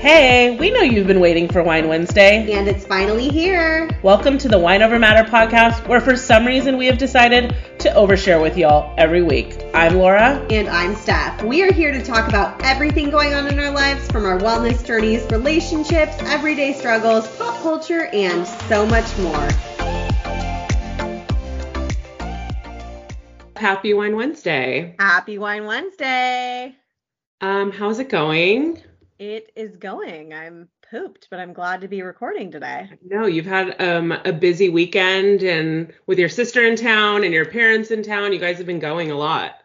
Hey, we know you've been waiting for Wine Wednesday. And it's finally here. Welcome to the Wine Over Matter podcast, where for some reason we have decided to overshare with y'all every week. I'm Laura. And I'm Steph. We are here to talk about everything going on in our lives from our wellness journeys, relationships, everyday struggles, pop culture, and so much more. Happy Wine Wednesday. Happy Wine Wednesday. Um, how's it going? It is going. I'm pooped, but I'm glad to be recording today. No, you've had um, a busy weekend and with your sister in town and your parents in town. You guys have been going a lot.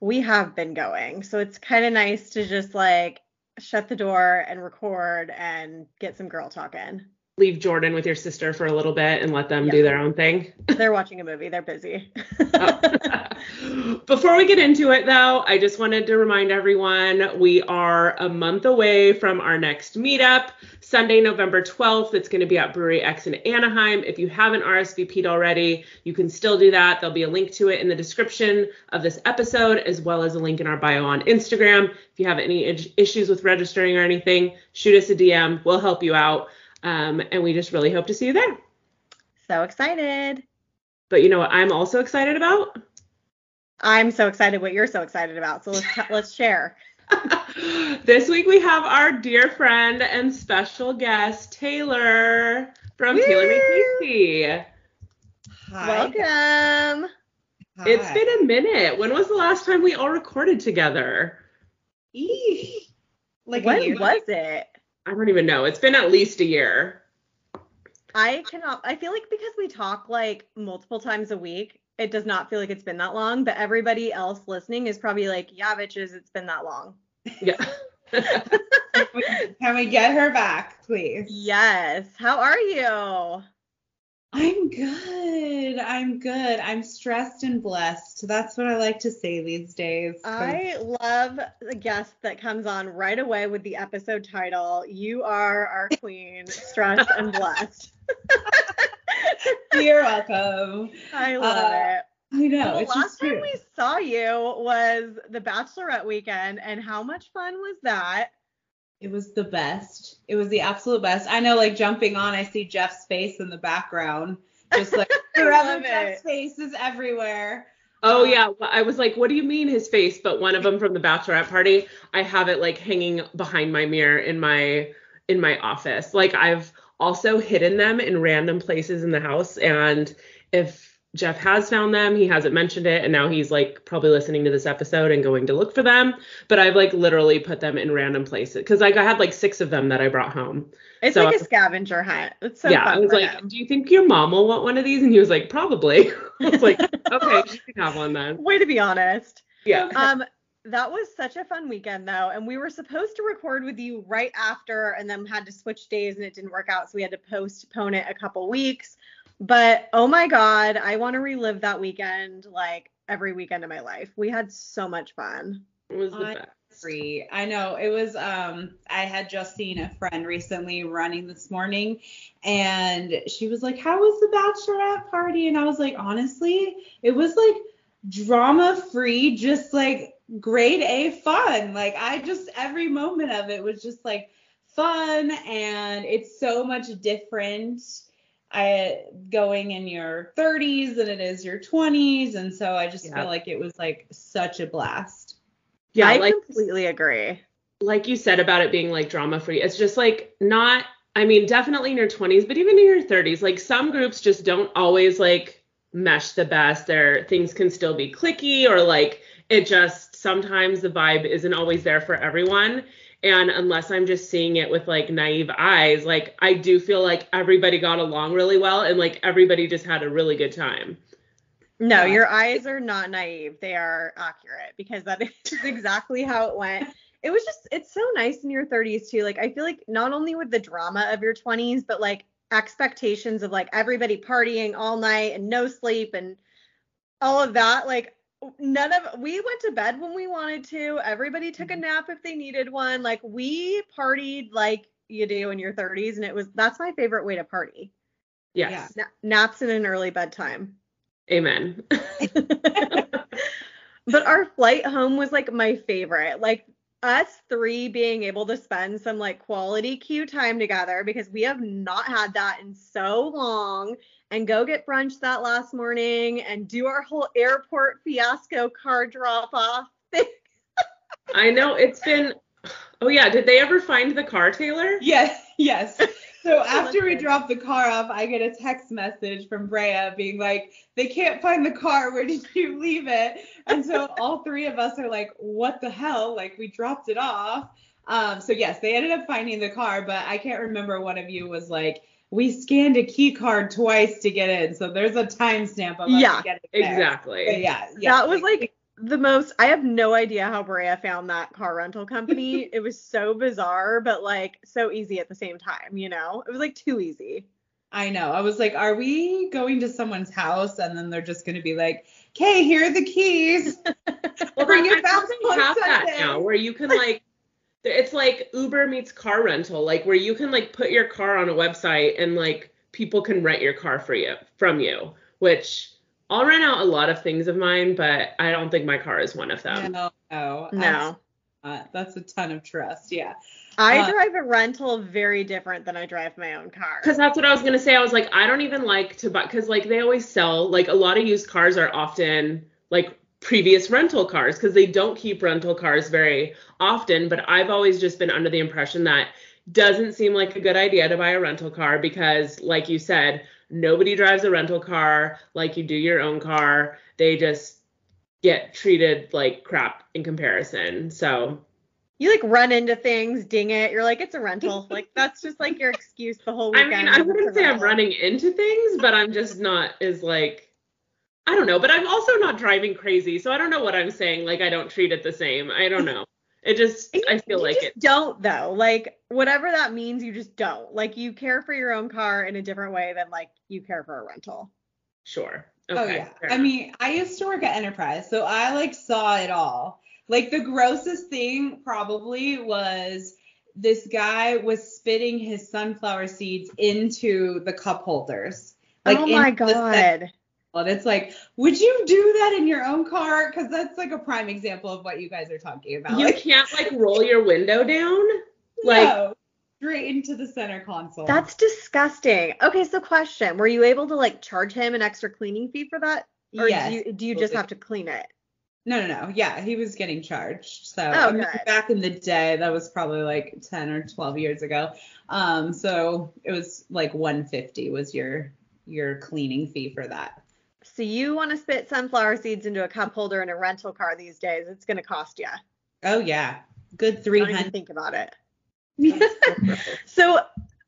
We have been going. So it's kind of nice to just like shut the door and record and get some girl talking leave Jordan with your sister for a little bit and let them yeah. do their own thing? They're watching a movie. They're busy. Oh. Before we get into it, though, I just wanted to remind everyone we are a month away from our next meetup. Sunday, November 12th. It's going to be at Brewery X in Anaheim. If you haven't RSVP'd already, you can still do that. There'll be a link to it in the description of this episode, as well as a link in our bio on Instagram. If you have any issues with registering or anything, shoot us a DM. We'll help you out. Um, and we just really hope to see you there. So excited. But you know what I'm also excited about? I'm so excited what you're so excited about. So let's let's share. this week we have our dear friend and special guest Taylor from Woo! Taylor Made Hi. Welcome. Hi. It's been a minute. When was the last time we all recorded together? Eesh. Like when was it? I don't even know. It's been at least a year. I cannot. I feel like because we talk like multiple times a week, it does not feel like it's been that long. But everybody else listening is probably like, "Yeah, bitches, it's been that long." Yeah. Can we get her back, please? Yes. How are you? I'm good. I'm good. I'm stressed and blessed. That's what I like to say these days. I love the guest that comes on right away with the episode title. You are our queen, stressed and blessed. You're welcome. I love uh, it. I know. The last time we saw you was the Bachelorette weekend, and how much fun was that? It was the best. It was the absolute best. I know, like jumping on, I see Jeff's face in the background, just like wherever Jeff's face is everywhere. Oh um, yeah, I was like, what do you mean his face? But one of them from the bachelorette party, I have it like hanging behind my mirror in my in my office. Like I've also hidden them in random places in the house, and if Jeff has found them. He hasn't mentioned it, and now he's like probably listening to this episode and going to look for them. But I've like literally put them in random places because like I had like six of them that I brought home. It's so like a scavenger hunt. It's so yeah. I was like, him. do you think your mom will want one of these? And he was like, probably. I was like, okay, she can have one then. Way to be honest. Yeah. Um, that was such a fun weekend though, and we were supposed to record with you right after, and then had to switch days, and it didn't work out, so we had to postpone it a couple weeks. But oh my God, I want to relive that weekend like every weekend of my life. We had so much fun. It was the I best. Agree. I know it was um I had just seen a friend recently running this morning and she was like, How was the bachelorette party? And I was like, honestly, it was like drama free, just like grade A fun. Like I just every moment of it was just like fun and it's so much different I going in your 30s than it is your 20s, and so I just yeah. feel like it was like such a blast. Yeah, I like, completely agree. Like you said about it being like drama free, it's just like not. I mean, definitely in your 20s, but even in your 30s, like some groups just don't always like mesh the best. There, things can still be clicky, or like it just sometimes the vibe isn't always there for everyone. And unless I'm just seeing it with like naive eyes, like I do feel like everybody got along really well and like everybody just had a really good time. No, your eyes are not naive. They are accurate because that is exactly how it went. It was just, it's so nice in your 30s too. Like, I feel like not only with the drama of your 20s, but like expectations of like everybody partying all night and no sleep and all of that. Like, none of, we went to bed when we wanted to. Everybody took a mm-hmm. nap if they needed one. Like, we partied like you do in your 30s. And it was, that's my favorite way to party. Yes. Na- naps and an early bedtime. Amen. but our flight home was like my favorite. Like us three being able to spend some like quality Q time together because we have not had that in so long and go get brunch that last morning and do our whole airport fiasco car drop off thing. I know it's been. Oh yeah, did they ever find the car, Taylor? Yes, yes. So after we Listen. drop the car off, I get a text message from Brea being like, they can't find the car. Where did you leave it? And so all three of us are like, what the hell? Like we dropped it off. Um, so yes, they ended up finding the car, but I can't remember one of you was like, we scanned a key card twice to get in. So there's a timestamp of us Yeah, getting there. But Exactly. yeah, yeah. that was like the most I have no idea how Brea found that car rental company. it was so bizarre, but like so easy at the same time, you know? It was like too easy. I know. I was like, are we going to someone's house and then they're just going to be like, okay, here are the keys. Well, Bring that- it I think have that Sunday. now, where you can like, it's like Uber meets car rental, like where you can like put your car on a website and like people can rent your car for you from you. Which I'll rent out a lot of things of mine, but I don't think my car is one of them. no, no. No. Uh, that's a ton of trust. Yeah. I Uh, drive a rental very different than I drive my own car. Because that's what I was gonna say. I was like, I don't even like to buy because like they always sell like a lot of used cars are often like previous rental cars because they don't keep rental cars very often. But I've always just been under the impression that doesn't seem like a good idea to buy a rental car because, like you said, nobody drives a rental car like you do your own car. They just get treated like crap in comparison. So You like run into things, ding it. You're like, it's a rental. like that's just like your excuse the whole weekend. I mean, I is it's a wouldn't say I'm running into things, but I'm just not as like I don't know, but I'm also not driving crazy, so I don't know what I'm saying. Like I don't treat it the same. I don't know. It just And I you- feel you like just it. don't though. Like whatever that means, you just don't. Like you care for your own car in a different way than like you care for a rental. Sure. oh yeah. I mean, I used to work at Enterprise, so I like saw it all. Like the grossest thing probably was this guy was spitting his sunflower seeds into the cup holders. Like oh my into the god. And it's like, would you do that in your own car? Because that's like a prime example of what you guys are talking about. you Like, can't like roll your window down. Like no, straight into the center console. That's disgusting. Okay, so question: Were you able to like charge him an extra cleaning fee for that, or Yes, do you, do you just have to clean it? No, no, no. Yeah, he was getting charged. So Oh, I mean, back in the day, that was probably like 10 or 12 years ago. Um, so it was like 150 was your your cleaning fee for that. So you want to spit sunflower seeds into a cup holder in a rental car these days? It's going to cost you. Oh yeah, good Don't even 300. think about it. So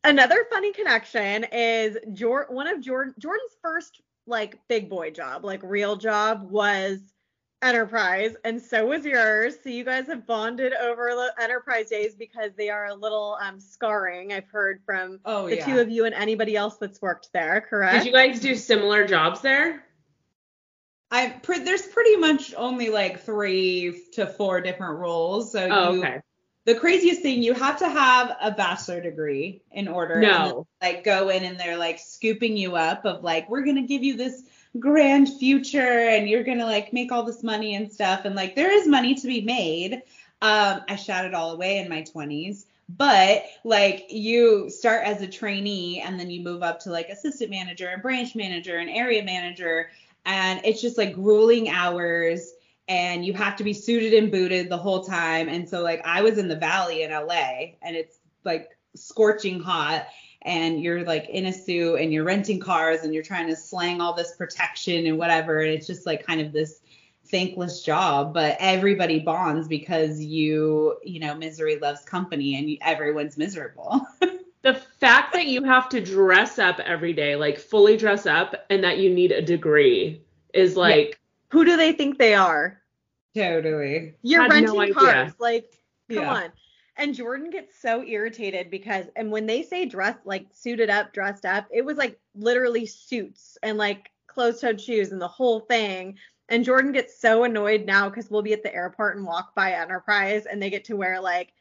another funny connection is Jor- one of Jordan Jordan's first like big boy job, like real job was Enterprise, and so was yours. So you guys have bonded over the Enterprise days because they are a little um scarring. I've heard from oh the yeah. two of you and anybody else that's worked there, correct? did you guys do similar jobs there? I pre- there's pretty much only like three to four different roles. So Oh, you, okay. the craziest thing, you have to have a bachelor degree in order. then, No. like go in and they're like scooping you up of like we're gonna give you this grand future and you're gonna like make all this money and stuff and like there is money to be made. Um, I shot it all away in my 20s. But like you start as a trainee and then you move up to like assistant manager and branch manager and area manager and it's just like grueling hours and you have to be suited and booted the whole time. And so like I was in the valley in LA and it's like scorching hot and you're like in a suit and you're renting cars and you're trying to slang all this protection and whatever and it's just like kind of this thankless job. But everybody bonds because you you know misery loves company and everyone's miserable The fact that you have to dress up every day, like fully dress up, and that you need a degree is like Who do they think they are? Totally. You're Had no renting cars. Like, come Yeah. on. And Jordan gets so irritated because, and when they say dress, like suited up, dressed up, it was like literally suits and like closed toed shoes and the whole thing. And Jordan gets so annoyed now because we'll be at the airport and walk by Enterprise and they get to wear like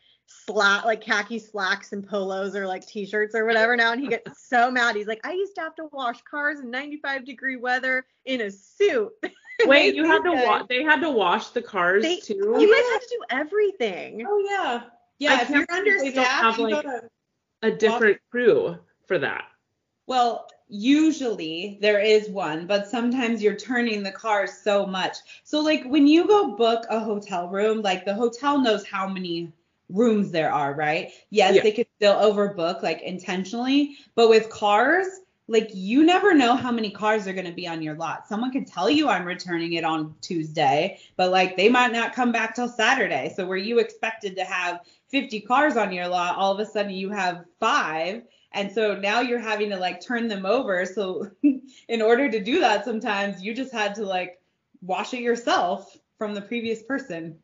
slack, like khaki slacks and polos or like t shirts or whatever now. And he gets so mad. He's like, I used to have to wash cars in 95 degree weather in a suit. wait, you had to wash they had to wash the cars They- too. You guys had to do everything. Oh yeah. I Yeah, if can't you're believe they don't have, you like- a different crew for that. Well, usually there is one, but sometimes you're turning the cars so much. So like when you go book a hotel room, like the hotel knows how many rooms there are, right? Yes, Yeah. they could still overbook like intentionally, but with cars, like you never know how many cars are going to be on your lot. Someone could tell you I'm returning it on Tuesday, but like they might not come back till Saturday. So where you expected to have 50 cars on your lot, all of a sudden you have 5 and so now you're having to like turn them over. So in order to do that, sometimes you just had to like wash it yourself from the previous person.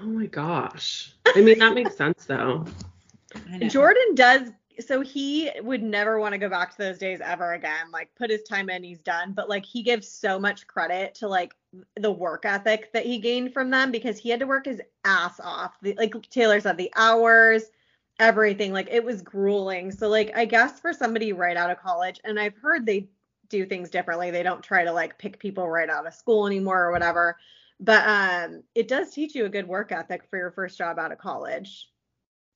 Oh my gosh. I mean that makes sense though. Jordan does so he would never want to go back to those days ever again. Like put his time in, he's done. But like he gives so much credit to like the work ethic that he gained from them because he had to work his ass off. The, like Taylor said, the hours, everything. Like it was grueling. So like I guess for somebody right out of college, and I've heard they do things differently. They don't try to like pick people right out of school anymore or whatever. But um it does teach you a good work ethic for your first job out of college.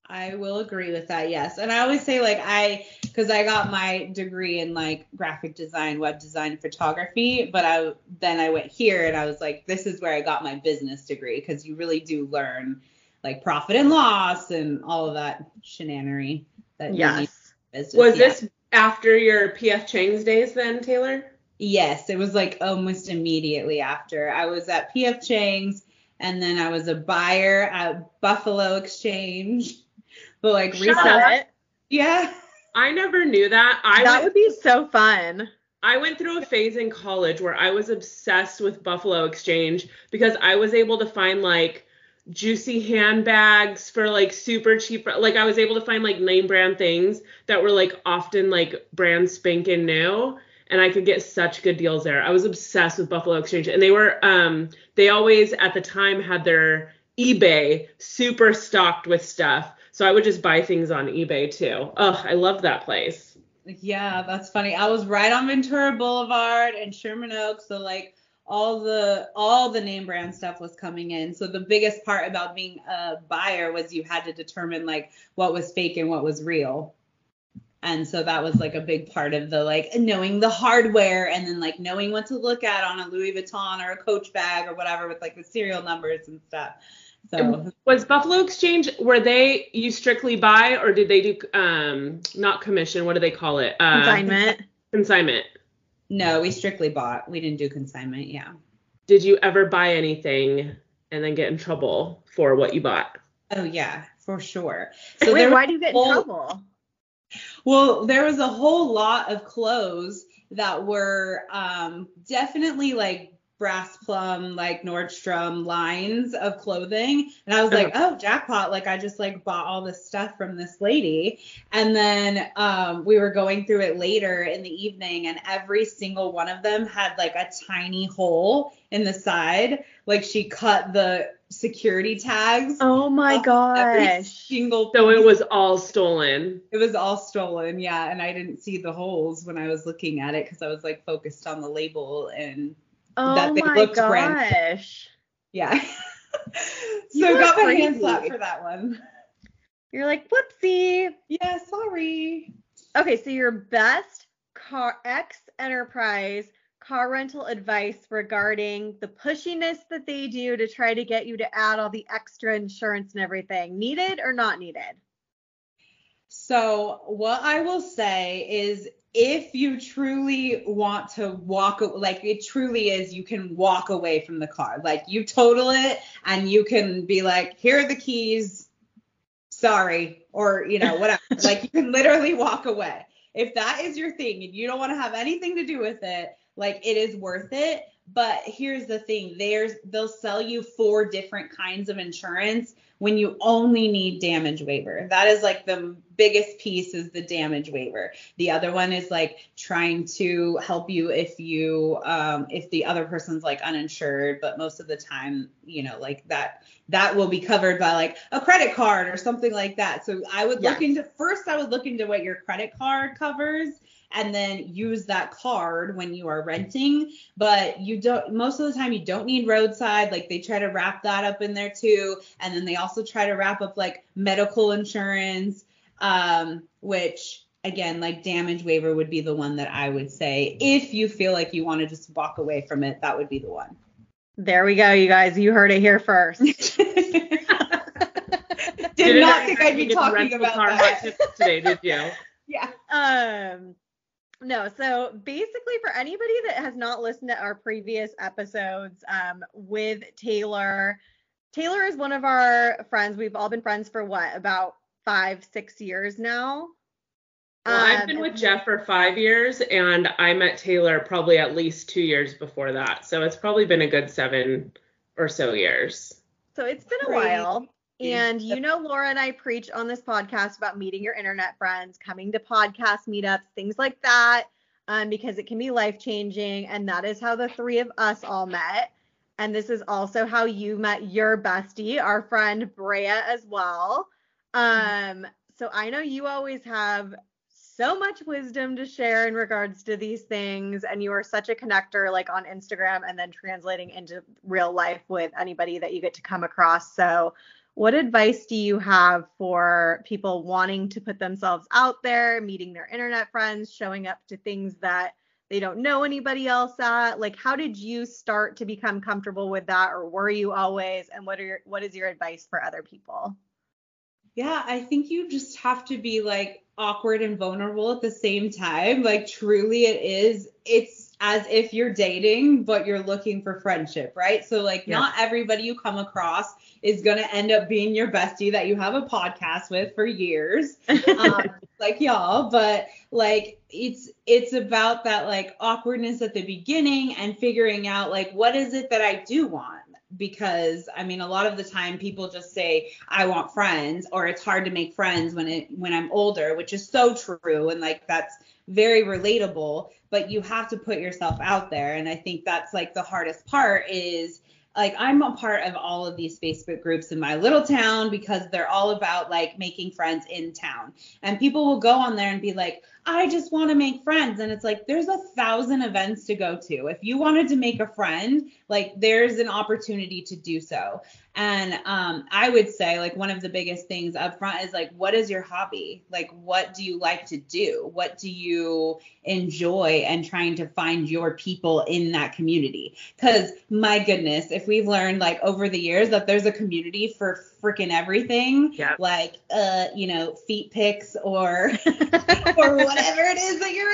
I will agree with that, yes. And I always say like I because I got my degree in like graphic design, web design, photography, but I then I went here and I was like, this is where I got my business degree because you really do learn like profit and loss and all of that shenanery that Yes. Was Yeah. this after your PF Chang's days then, Taylor? Yes, it was like almost immediately after. I was at PF Chang's and then I was a buyer at Buffalo Exchange. But like Shut recently, up. yeah. I never knew that. I that went, would be so fun. I went through a phase in college where I was obsessed with Buffalo Exchange because I was able to find like juicy handbags for like super cheap like I was able to find like name brand things that were like often like brand spanking new and I could get such good deals there. I was obsessed with Buffalo Exchange and they were um they always at the time had their eBay super stocked with stuff. So I would just buy things on eBay too. Oh, I love that place. Yeah, that's funny. I was right on Ventura Boulevard and Sherman Oaks, so like all the all the name brand stuff was coming in. So the biggest part about being a buyer was you had to determine like what was fake and what was real. And so that was like a big part of the like knowing the hardware and then like knowing what to look at on a Louis Vuitton or a Coach bag or whatever with like the serial numbers and stuff. So Was Buffalo Exchange were they you strictly buy or did they do um not commission? What do they call it? Uh, Consignment. Consignment. no, we strictly bought. We didn't do consignment. Yeah. Did you ever buy anything and then get in trouble for what you bought? Oh yeah, for sure. Wait, there why do you get in whole- trouble? Well, there was a whole lot of clothes that were um, definitely like brass plum, like Nordstrom lines of clothing. And I was like, oh, jackpot. Like I just like bought all this stuff from this lady. And then um, we were going through it later in the evening and every single one of them had like a tiny hole in the side. Like she cut the security tags. Oh my off every gosh. Single So it was all stolen. It was all stolen, yeah, and I didn't see the holes when I was looking at it because I was like focused on the label and Oh that they my looked brand- yeah. So are got my hand crazy. slapped for that one. You're like, whoopsie. Yeah, sorry. Okay, so your best car X enterprise car rental advice regarding the pushiness that they do to try to get you to add all the extra insurance and everything. Needed or not needed? So what I will say is if you truly want to walk like it truly is you can walk away from the car like you total it and you can be like here are the keys sorry or you know whatever like you can literally walk away if that is your thing and you don't want to have anything to do with it like it is worth it But here's the thing: there's they'll sell you four different kinds of insurance when you only need damage waiver. That is like the biggest piece is the damage waiver. The other one is like trying to help you if you um if the other person's like uninsured, but most of the time, you know, like that that will be covered by like a credit card or something like that. So I would look into first I would look into what your credit card covers and then use that card when you are renting. But you don't most of the time you don't need roadside. Like they try to wrap that up in there too. And then they also try to wrap up like medical insurance um which again like damage waiver would be the one that i would say. If you feel like you want to just walk away from it that would be the one. There we go, you guys. You heard it here first. did Didn't think i'd be talking about that. today, did you? yeah. Um no so basically for anybody that has not listened to our previous episodes um with taylor taylor is one of our friends we've all been friends for what about five six years now Well, I've Um, been with Jeff for five years, and I met Taylor probably at least two years before that. So it's probably been a good seven or so years. So it's been a Crazy. while. And you know, Laura and I preach on this podcast about meeting your internet friends, coming to podcast meetups, things like that, um, because it can be life changing. And that is how the three of us all met. And this is also how you met your bestie, our friend Brea, as well. Um, so I know you always have so much wisdom to share in regards to these things and you are such a connector like on Instagram and then translating into real life with anybody that you get to come across. So what advice do you have for people wanting to put themselves out there, meeting their internet friends, showing up to things that they don't know anybody else at? Like how did you start to become comfortable with that or were you always and what are your what is your advice for other people? Yeah, I think you just have to be like awkward and vulnerable at the same time. Like truly it is it's as if you're dating but you're looking for friendship, right? So like Yeah. not everybody you come across is going to end up being your bestie that you have a podcast with for years. Um, like y'all, but like it's it's about that like awkwardness at the beginning and figuring out like what is it that I do want because I mean a lot of the time people just say I want friends or it's hard to make friends when it when I'm older, which is so true and like that's very relatable, but you have to put yourself out there and I think that's like the hardest part is like I'm a part of all of these Facebook groups in my little town because they're all about like making friends in town. And people will go on there and be like, I just want to make friends. And it's like, there's a thousand events to go to. If you wanted to make a friend, like there's an opportunity to do so. And um, I would say like one of the biggest things up front is like, what is your hobby? Like, what do you like to do? What do you enjoy? And trying to find your people in that community. Because my goodness, if we've learned like over the years that there's a community for freaking everything, Yeah. like uh, you know, feet pics or or whatever it is that you're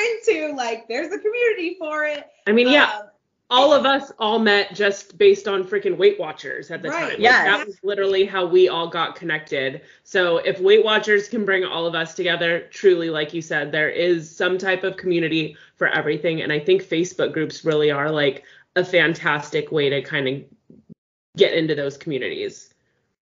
into, like there's a community for it. I mean, yeah, Um, all of us all met just based on freaking Weight Watchers at the Right. time. Like, Yes. That was literally how we all got connected. So if Weight Watchers can bring all of us together, truly, like you said, there is some type of community for everything. And I think Facebook groups really are like a fantastic way to kind of get into those communities.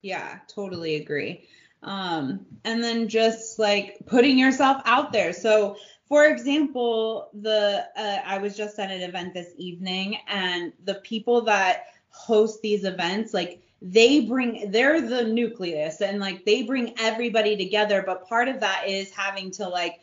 Yeah, totally agree. Um, and then just like putting yourself out there. So, for example, the uh, I was just at an event this evening, and the people that host these events, like they bring, they're the nucleus, and like they bring everybody together. But part of that is having to like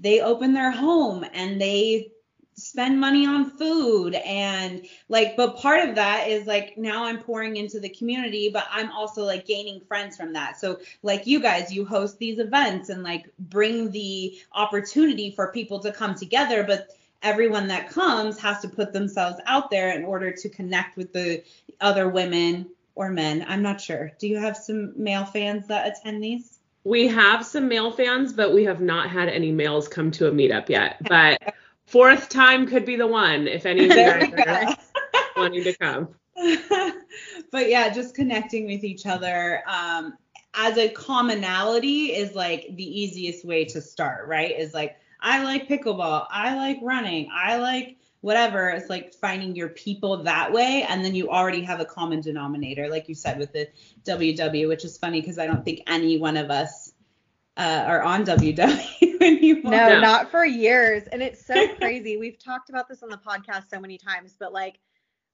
they open their home and they spend money on food and like but part of that is like now I'm pouring into the community but I'm also like gaining friends from that. So like you guys you host these events and like bring the opportunity for people to come together but everyone that comes has to put themselves out there in order to connect with the other women or men. I'm not sure. Do you have some male fans that attend these? We have some male fans, but we have not had any males come to a meetup yet. But fourth time could be the one if any of you guys are wanting to come. but yeah, just connecting with each other um, as a commonality is like the easiest way to start, right? Is like I like pickleball, I like running, I like whatever. It's like finding your people that way, and then you already have a common denominator, like you said with the WW, which is funny because I don't think any one of us uh, are on WW anymore. No, No. not for years. And it's so crazy. We've talked about this on the podcast so many times, but like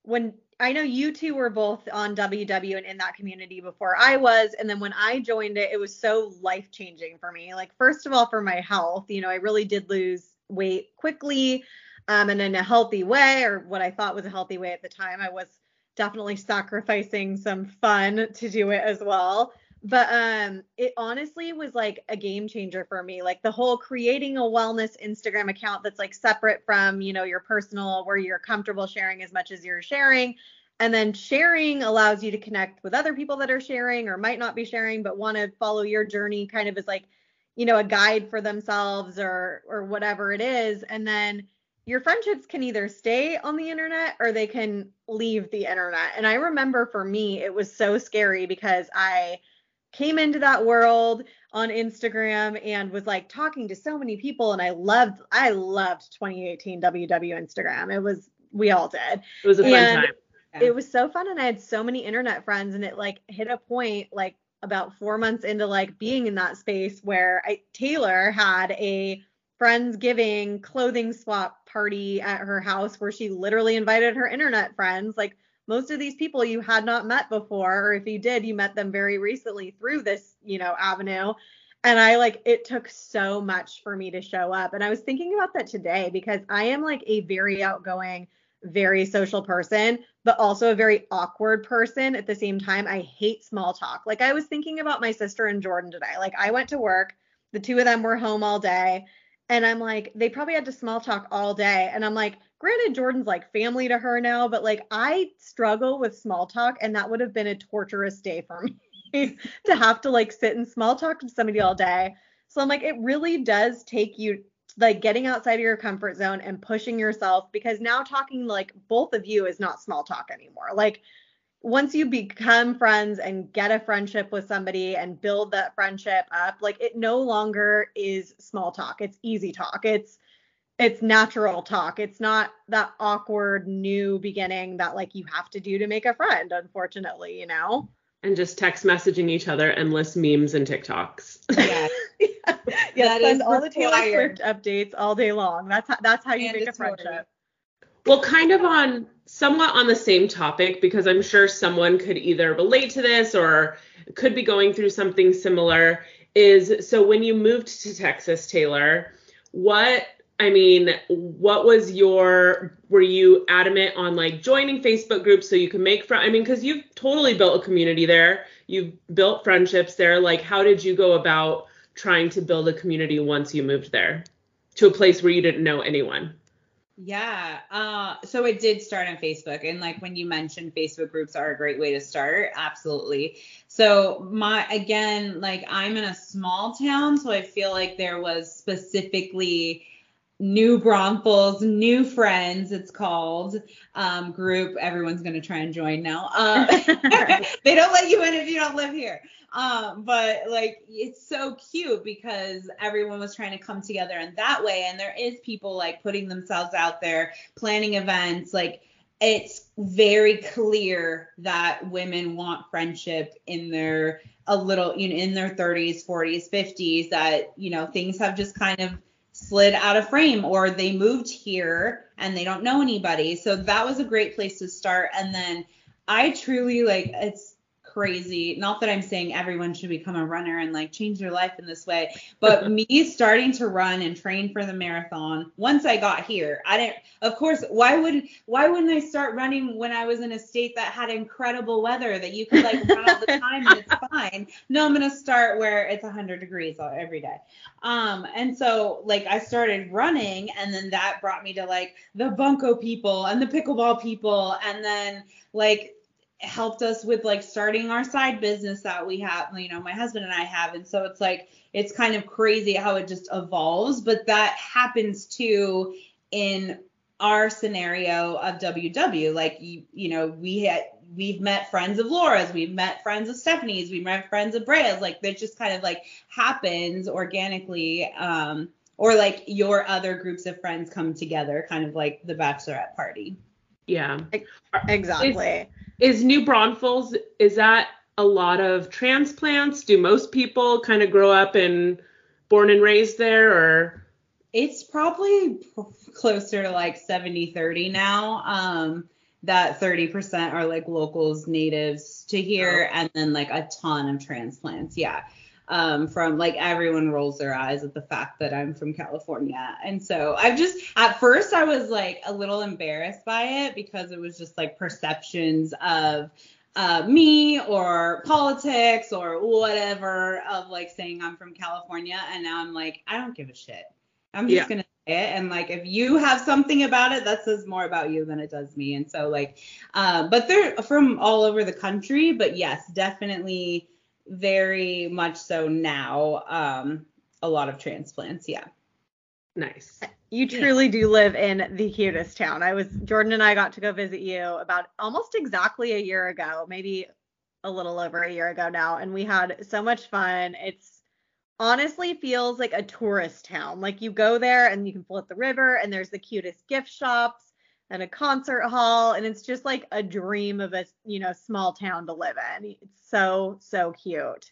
when I know you two were both on WW and in that community before I was, and then when I joined it, it was so life changing for me. Like first of all, for my health, you know, I really did lose weight quickly, um, and in a healthy way, or what I thought was a healthy way at the time. I was definitely sacrificing some fun to do it as well but um it honestly was like a game changer for me like the whole creating a wellness instagram account that's like separate from you know your personal where you're comfortable sharing as much as you're sharing. And then sharing allows you to connect with other people that are sharing or might not be sharing but want to follow your journey kind of as like you know a guide for themselves or or whatever it is. And then your friendships can either stay on the internet or they can leave the internet. And i remember for me it was so scary because i came into that world on Instagram and was like talking to so many people and I loved I loved 2018 WW Instagram. It was we all did. It was a fun And- time. Yeah. It was so fun and I had so many internet friends and it like hit a point like about 4 months into like being in that space where I Taylor had a friendsgiving clothing swap party at her house where she literally invited her internet friends like most of these people you had not met before or if you did you met them very recently through this you know avenue. And i like it took so much for me to show up. And i was thinking about that today because i am like a very outgoing very social person but also a very awkward person. At the same time i hate small talk. Like i was thinking about my sister and jordan today. Like i went to work. The two of them were home all day. And i'm like they probably had to small talk all day. And i'm like granted jordan's like family to her now but like i struggle with small talk and that would have been a torturous day for me to have to like sit and small talk to somebody all day. So i'm like it really does take you like getting outside of your comfort zone and pushing yourself because now talking like both of you is not small talk anymore. Like once you become friends and get a friendship with somebody and build that friendship up like it no longer is small talk. It's easy talk. It's it's natural talk. It's not that awkward new beginning that like you have to do to make a friend, unfortunately, you know? And just text messaging each other endless memes and TikToks. Yeah. yeah, That send all the Taylor. Swift updates all day long. That's how, that's how you make a Mandatory. friendship. Well, kind of on somewhat on the same topic because I'm sure someone could either relate to this or could be going through something similar. Is so when you moved to Texas, Taylor, what I mean, what was your were you adamant on like joining Facebook groups so you can make friends? I mean, because you've totally built a community there, you've built friendships there. Like, how did you go about trying to build a community once you moved there to a place where you didn't know anyone? Yeah. Uh, so it did start on Facebook, and like when you mentioned, Facebook groups are a great way to start. Absolutely. So my again, like I'm in a small town, so I feel like there was specifically new Braunfels, new friends. It's called um, group. Everyone's gonna try and join now. Um, they don't let you in if you don't live here. Um, but like it's so cute because everyone was trying to come together in that way, and there is people like putting themselves out there, planning events. Like it's very clear that women want friendship in their a little, you know, in their 30s, 40s, 50s. That you know things have just kind of slid out of frame or they moved here and they don't know anybody. So that was a great place to start. And then I truly like it's crazy. Not that I'm saying everyone should become a runner and like change their life in this way, but me starting to run and train for the marathon once I got here. I didn't of course, why would why wouldn't I start running when I was in a state that had incredible weather that you could like run all the time and it's fine? No, I'm going to start where it's 100 degrees all- every day. Um, and so like I started running and then that brought me to like the bunko people and the pickleball people and then like helped us with like starting our side business that we have, you know, my husband and I have. And so it's like it's kind of crazy how it just evolves, but that happens too in our scenario of WW. Like you, you know, we had we've met friends of Laura's, we've met friends of Stephanie's, we've met friends of Brea's. Like that just kind of like happens organically um, or like your other groups of friends come together, kind of like the bachelorette party. Yeah. Exactly. Is, is New Braunfels is that a lot of transplants? Do most people kind of grow up and born and raised there or It's probably closer to like 70 30 now. Um, that 30% are like locals, natives to here, and then like a ton of transplants. Yeah. Um, from like everyone rolls their eyes at the fact that I'm from California. And so I've just, at first, I was like a little embarrassed by it because it was just like perceptions of uh, me or politics or whatever of like saying I'm from California. And now I'm like, I don't give a shit. I'm just Yeah. gonna say it. And like if you have something about it, that says more about you than it does me. And so like uh, but they're from all over the country, but yes, definitely very much so now. Um a lot of transplants, yeah. nice? You Yeah. truly do live in the cutest town. I was Jordan and I got to go visit you about almost exactly a year ago, maybe a little over a year ago now, and we had so much fun. It's honestly feels like a tourist town. Like you go there and you can float the river and there's the cutest gift shops and a concert hall and it's just like a dream of a, you know, small town to live in. It's so so cute.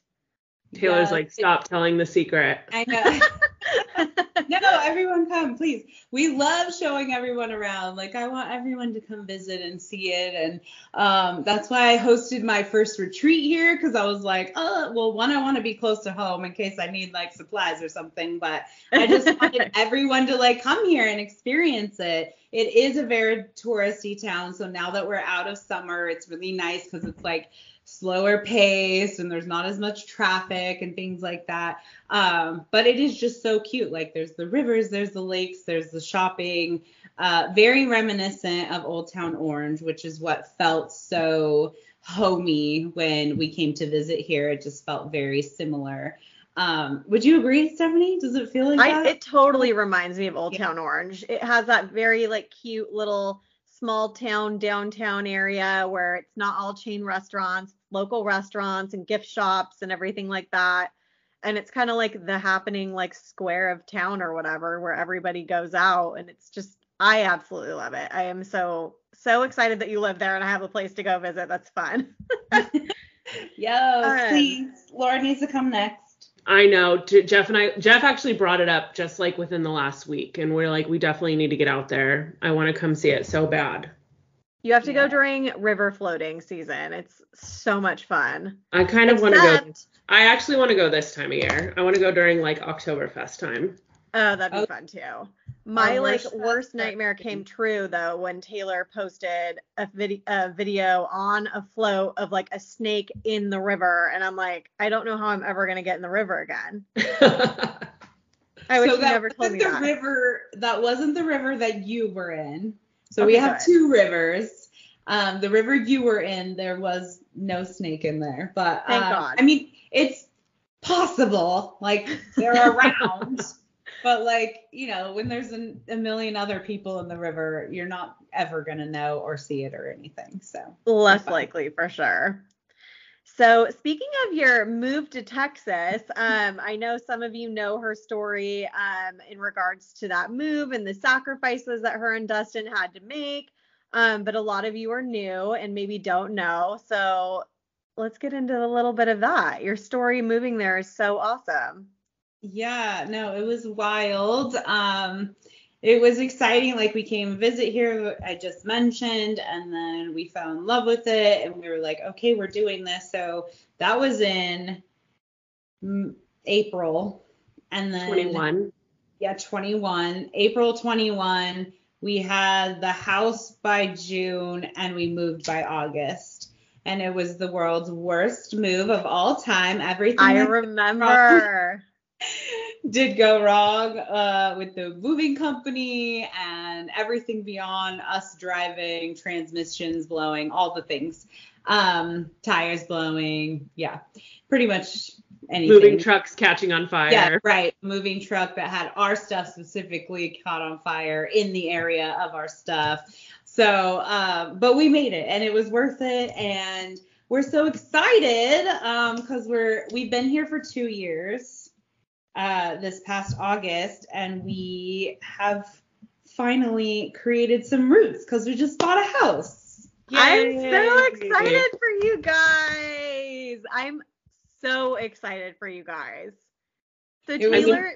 Taylor's Yeah, like, it- stop telling the secret. I know. no, everyone come, please. We love showing everyone around. Like I want everyone to come visit and see it. And um, that's why I hosted my first retreat here because I was like, oh, well, one, I want to be close to home in case I need like supplies or something. But I just wanted everyone to like come here and experience it. It is a very touristy town. So now that we're out of summer, it's really nice because it's like slower pace and there's not as much traffic and things like that. Um, but it is just so cute. Like there's the rivers, there's the lakes, there's the shopping. Uh, very reminiscent of Old Town Orange, which is what felt so homey when we came to visit here. It just felt very similar. Um, would you agree, Stephanie? Does it feel like I, that? it totally reminds me of Old Yeah. Town Orange. It has that very like cute little small town downtown area where it's not all chain restaurants, local restaurants and gift shops and everything like that. And it's kind of like the happening like square of town or whatever where everybody goes out and it's just I absolutely love it. I am so so excited that you live there and I have a place to go visit. That's fun. Yo, Um, please. Laura needs to come next. I know. Jeff and I, Jeff actually brought it up just like within the last week, and we're like, we definitely need to get out there. I want to come see it so bad. You have to Yeah. go during river floating season. It's so much fun. I kind of want to go. I actually want to go this time of year. I want to go during like Oktoberfest time. Oh, that'd be Oh. fun too. My like worst worst nightmare came true though when Taylor posted a video a video on a float of like a snake in the river and I'm like, I don't know how I'm ever gonna get in the river again. I wish so you that never told me the that. river. That wasn't the river that you were in. So Okay, we have two rivers. Um, the river you were in, there was no snake in there, but Thank um, God. I mean, it's possible. Like they're around, but like you know, when there's an, a million other people in the river, you're not ever gonna know or see it or anything. So Less likely for sure. So speaking of your move to Texas, um, I know some of you know her story um, in regards to that move and the sacrifices that her and Dustin had to make. Um, but a lot of you are new and maybe don't know. So let's get into a little bit of that. Your story moving there is so awesome. Yeah, no, it was wild. Um, it was exciting. Like we came visit here, I just mentioned, and then we fell in love with it, and we were like, okay, we're doing this. So that was in April, and then 21. yeah, 21, April 21. We had the house by June, and we moved by August. And it was the world's worst move of all time. Everything I remember. did go wrong uh, with the moving company and everything beyond us driving, transmissions blowing, all the things, um, tires blowing, yeah, pretty much anything. Moving trucks catching on fire. Yeah, right. Moving truck that had our stuff specifically caught on fire in the area of our stuff. So, um, but we made it and it was worth it. And we're so excited because we're we've been here for two years. Uh, this past August, and we have finally created some roots because we just bought a house. I'm so excited for you guys. I'm so excited for you guys. So It was a- Taylor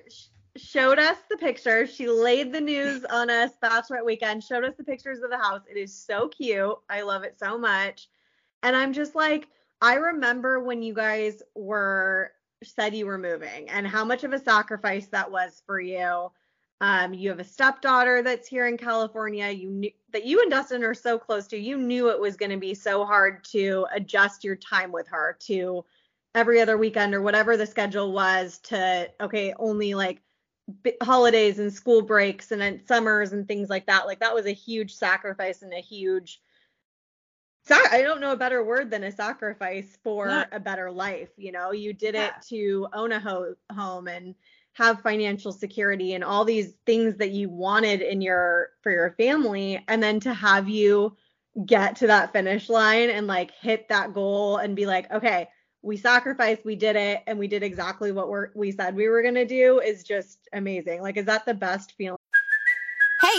showed us the pictures. She laid the news on us bachelorette weekend, showed us the pictures of the house. It is so cute. I love it so much. And I'm just like, I remember when you guys were said you were moving and how much of a sacrifice that was for you. Um, you have a stepdaughter that's here in California. You knew that you and Dustin are so close to. You knew it was going to be so hard to adjust your time with her to every other weekend or whatever the schedule was to okay, only like b- holidays and school breaks and then summers and things like that. Like that was a huge sacrifice and a huge sac- I don't know a better word than a sacrifice for Yeah. a better life. You know, you did Yeah. it to own a ho- home and have financial security and all these things that you wanted in your for your family and then to have you get to that finish line and like hit that goal and be like okay we sacrificed we did it and we did exactly what we're we said we were going to do is just amazing like is that the best feeling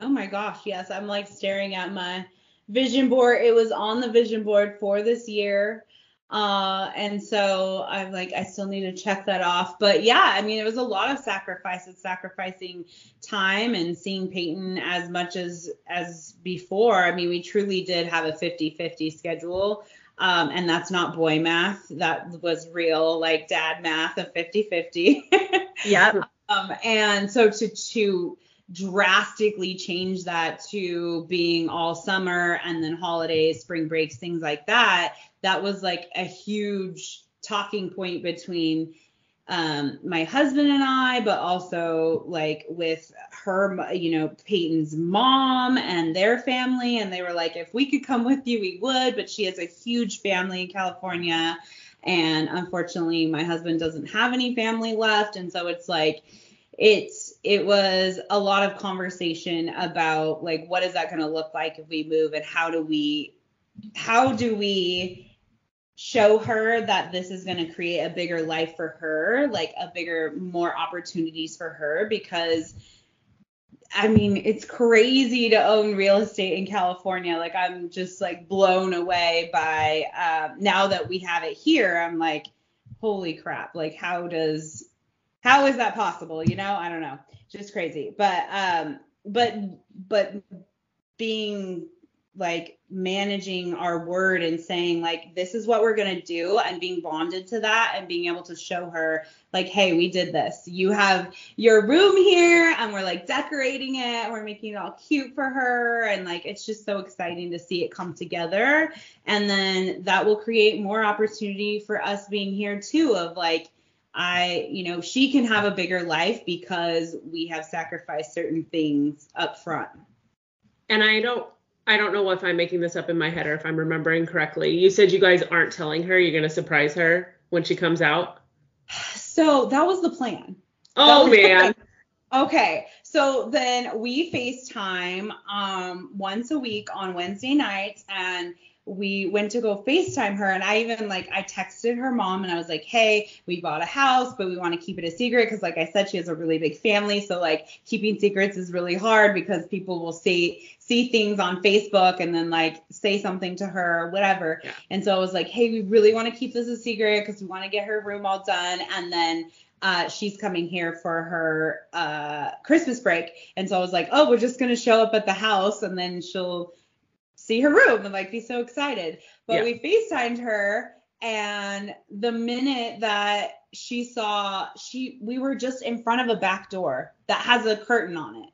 Oh my gosh, yes. I'm like staring at my vision board. It was on the vision board for this year. Uh, and so I'm like, I still need to check that off. But yeah, I mean, it was a lot of sacrifices, sacrificing time and seeing Peyton as much as as before. I mean, we truly did have a 50-50 schedule. Um, and that's not boy math. That was real, like dad math of 50-50. yeah. Um, and so to to drastically change that to being all summer and then holidays, spring breaks, things like that, that was like a huge talking point between um, my husband and I, but also like with her, you know, Peyton's mom and their family. And they were like, if we could come with you, we would. But she has a huge family in California. And unfortunately, my husband doesn't have any family left. And so it's like, it's it was a lot of conversation about like what is that going to look like if we move and how do we how do we show her that this is going to create a bigger life for her like a bigger more opportunities for her because I mean, it's crazy to own real estate in California. Like, I'm just like blown away by um, now that we have it here. I'm like, holy crap! Like, how does how is that possible? You know, I don't know, just crazy. But um, but but being like managing our word and saying like this is what we're going to do and being bonded to that and being able to show her like hey we did this you have your room here and we're like decorating it we're making it all cute for her and like it's just so exciting to see it come together and then that will create more opportunity for us being here too of like I, you know, she can have a bigger life because we have sacrificed certain things up front. And I don't I don't know if I'm making this up in my head or if I'm remembering correctly. You said you guys aren't telling her you're going to surprise her when she comes out. So that was the plan. Oh That was the man. plan. Okay. So then we FaceTime um once a week on Wednesday nights and we went to go FaceTime her and I even like I texted her mom and I was like, "Hey, we bought a house, but we want to keep it a secret because like I said she has a really big family, so like keeping secrets is really hard because people will see see things on Facebook and then like say something to her or whatever." Yeah. And so I was like, "Hey, we really want to keep this a secret because we want to get her room all done and then uh, she's coming here for her uh, Christmas break. And so I was like, oh, we're just going to show up at the house and then she'll see her room and like be so excited. But Yeah. we FaceTimed her and the minute that she saw she we were just in front of a back door that has a curtain on it.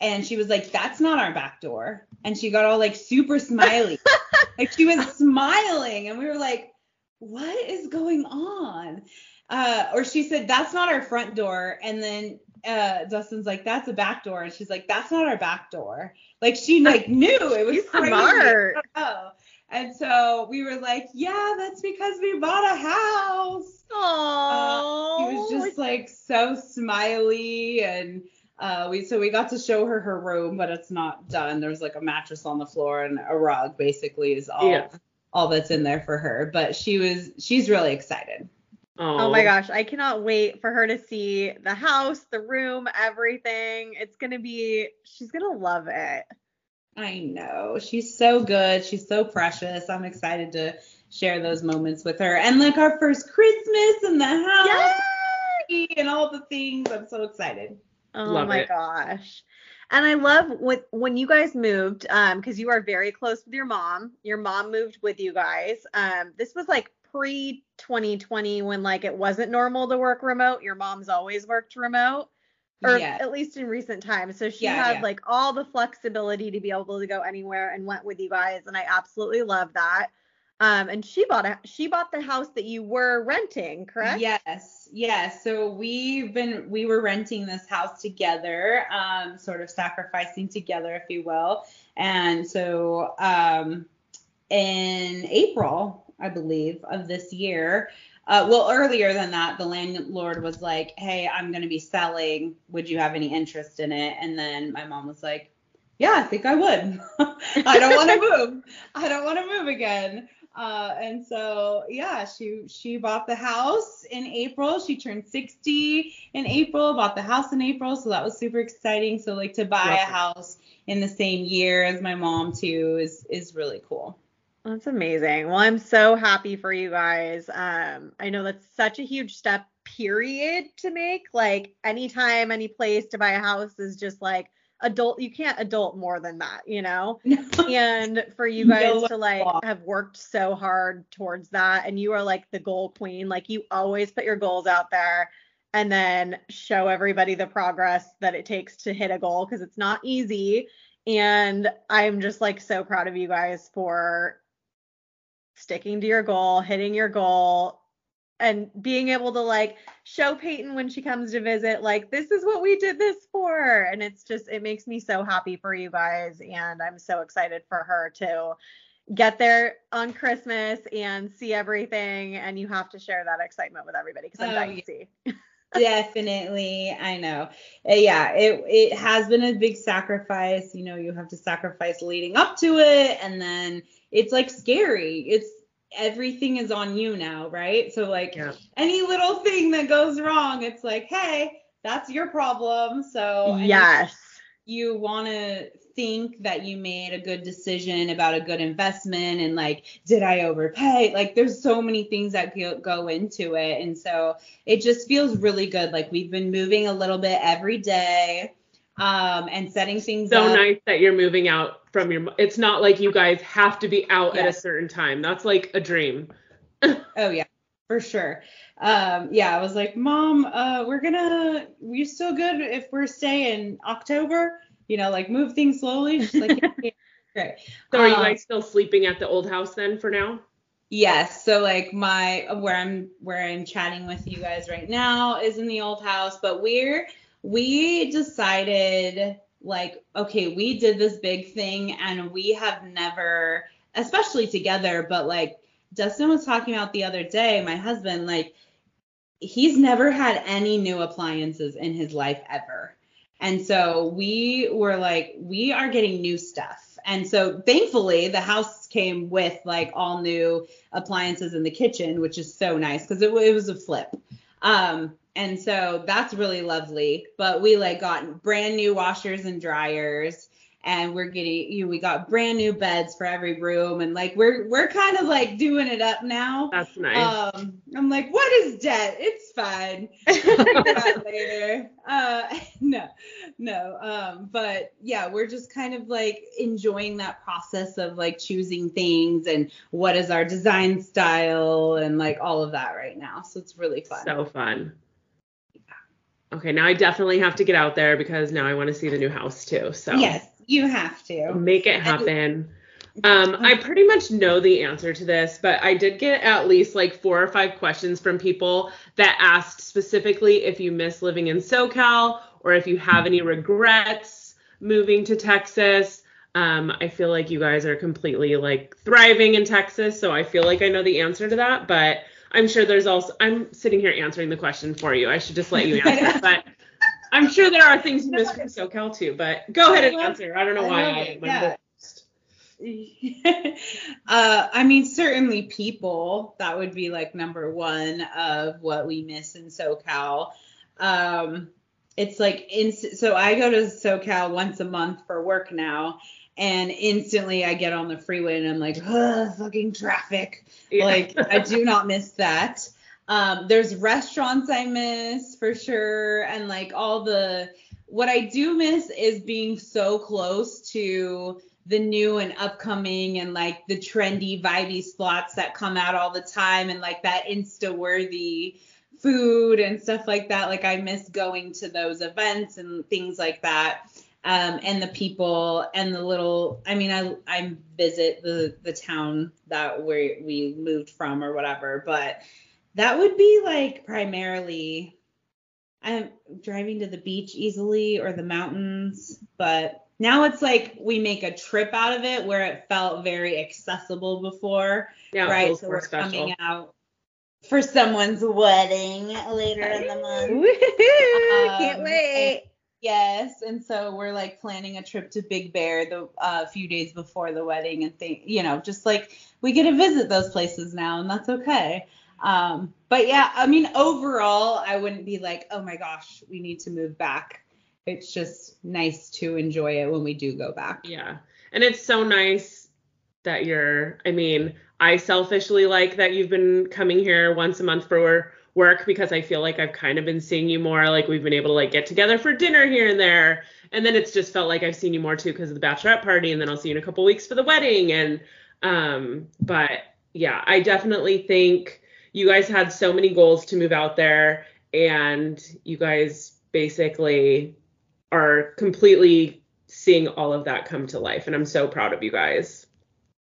And she was like, that's not our back door. And she got all like super smiley. like she was smiling and we were like, what is going on? Uh, or she said, that's not our front door. And then uh, Dustin's like, that's a back door. And she's like, that's not our back door. Like she like knew it was She's crazy. smart. Oh. And so we were like, yeah, that's because we bought a house. Oh, Uh, he was just like so smiley and uh, we so we got to show her her room, but it's not done. There's like a mattress on the floor and a rug basically is all Yeah. all that's in there for her. But she was she's really excited. Oh my gosh, I cannot wait for her to see the house, the room, everything. It's gonna be, she's gonna love it. I know she's so good. She's so precious. I'm excited to share those moments with her and like our first Christmas in the house Yay! and all the things. I'm so excited. Oh Love my it. gosh. And I love with when you guys moved, um, because you are very close with your mom. Your mom moved with you guys. Um, this was like pre 2020 when like it wasn't normal to work remote. Your mom's always worked remote. Or Yeah. at least in recent times. So she Yeah, had yeah. like all the flexibility to be able to go anywhere and went with you guys. And I absolutely love that. Um, and she bought a she bought the house that you were renting, correct? Yes, yes. So we've been we were renting this house together, um, sort of sacrificing together, if you will. And so um, in April, I believe, of this year, uh, well, earlier than that, the landlord was like, "Hey, I'm going to be selling. Would you have any interest in it?" And then my mom was like, "Yeah, I think I would. I don't want to move. I don't want to move again." Uh, and so yeah, she she bought the house in April. She turned 60 in April. Bought the house in April, so that was super exciting. So like to buy Love a house in the same year as my mom too is is really cool. That's amazing. Well, I'm so happy for you guys. Um, I know that's such a huge step, period, to make. Like anytime, any place to buy a house is just like adult. You can't adult more than that, you know? And for you No guys to like have worked so hard towards that, and you are like the goal queen. Like you always put your goals out there and then show everybody the progress that it takes to hit a goal because it's not easy. And I'm just like so proud of you guys for sticking to your goal, hitting your goal, and being able to like show Peyton when she comes to visit, like, this is what we did this for. And it's just, it makes me so happy for you guys. And I'm so excited for her to get there on Christmas and see everything. And you have to share that excitement with everybody because I'm Oh, dying yeah. to see. Definitely, I know. Uh, yeah, it it has been a big sacrifice. You know, you have to sacrifice leading up to it, and then it's like scary. It's everything is on you now, right? So like Yeah. any little thing that goes wrong, it's like, hey, that's your problem. So yes. you want to think that you made a good decision about a good investment and like did i overpay like there's so many things that go, go into it and so it just feels really good like we've been moving a little bit every day um and setting things up. so up nice that you're moving out from your it's not like you guys have to be out at a certain time. That's like a dream. Oh yeah for sure. Um yeah i was like mom uh we're gonna we still good if we're staying october? You know like move things slowly. She's like yeah, great. So are you Um, guys still sleeping at the old house then for now? Yes, so like my where I'm where I'm chatting with you guys right now is in the old house, but we're we decided like okay, we did this big thing and we have never especially together, but like Dustin was talking about the other day, my husband like he's never had any new appliances in his life ever. And so we were like, we are getting new stuff. And so thankfully, the house came with like all new appliances in the kitchen, which is so nice because it, it was a flip. Um, and so that's really lovely. But we like got brand new washers and dryers. And we're getting you. know, We got brand new beds for every room, and like we're we're kind of like doing it up now. that's nice Um, I'm like, what is debt? It's fine. Figure it out later. Uh, no, no. Um, but yeah, we're just kind of like enjoying that process of like choosing things and what is our design style and like all of that right now. So it's really fun. so fun okay now i definitely have to get out there because now i want to see the new house too so yes, you have to. make it happen Um, I pretty much know the answer to this, but I did get at least like four or five questions from people that asked specifically if you miss living in SoCal or if you have any regrets moving to Texas. Um, I feel like you guys are completely like thriving in Texas, so I feel like I know the answer to that, but I'm sure there's also I'm sitting here answering the question for you. I should just let you answer, but I'm sure there are things you miss from SoCal too. But go ahead and answer. I don't know why I, I yeah. uh, I mean, certainly people. That would be like number one of what we miss in SoCal. Um, it's like in, so I go to SoCal once a month for work now, and instantly I get on the freeway and I'm like, fucking traffic. Yeah. Like I do not miss that. Um, there's restaurants I miss for sure, and like all the what I do miss is being so close to the new and upcoming and like the trendy vibey spots that come out all the time and like that insta worthy food and stuff like that like i miss going to those events and things like that um, and the people and the little i mean i i visit the the town that we we moved from or whatever but that would be like primarily i'm driving to the beach easily or the mountains but now it's like we make a trip out of it where it felt very accessible before yeah, right so we're special. coming out for someone's wedding later in the month. Um, Can't wait. Yes, and so we're like planning a trip to Big Bear the uh, few days before the wedding and think, you know, just like we get to visit those places now, and that's okay. Um, but yeah, I mean, overall, I wouldn't be like, oh my gosh, we need to move back. It's just nice to enjoy it when we do go back. Yeah, and it's so nice that you're. I mean, I selfishly like that you've been coming here once a month for work because I feel like I've kind of been seeing you more. Like we've been able to like get together for dinner here and there. And then it's just felt like I've seen you more too because of the bachelorette party. And then I'll see you in a couple weeks for the wedding. And um, but yeah, I definitely think you guys had so many goals to move out there and you guys basically are completely seeing all of that come to life. And I'm so proud of you guys.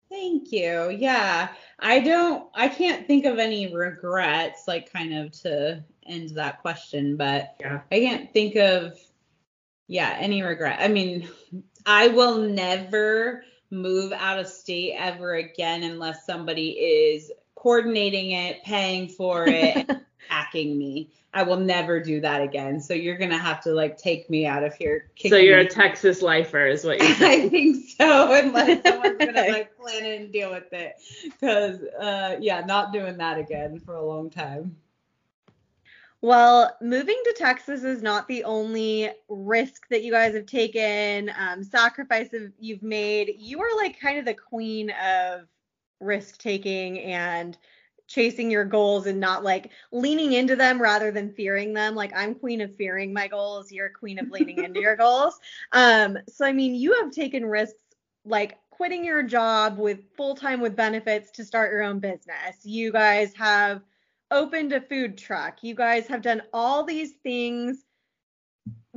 Thank you. Yeah. I don't I can't think of any regrets like kind of to end that question, but yeah. I can't think of yeah, any regret. I mean, I will never move out of state ever again unless somebody is coordinating it, paying for it, hacking me. I will never do that again. So you're gonna have to like take me out of here. So you're a Texas lifer, is what you're saying. I think so, unless someone's gonna like plan it and deal with it. Cause uh, yeah, not doing that again for a long time. Well, moving to Texas is not the only risk that you guys have taken, um, sacrifice you've made. You are like kind of the queen of risk taking and chasing your goals and not like leaning into them rather than fearing them. Like I'm queen of fearing my goals, you're queen of leaning into your goals. Um, so I mean, you have taken risks like quitting your job with full time with benefits to start your own business. You guys have opened a food truck. You guys have done all these things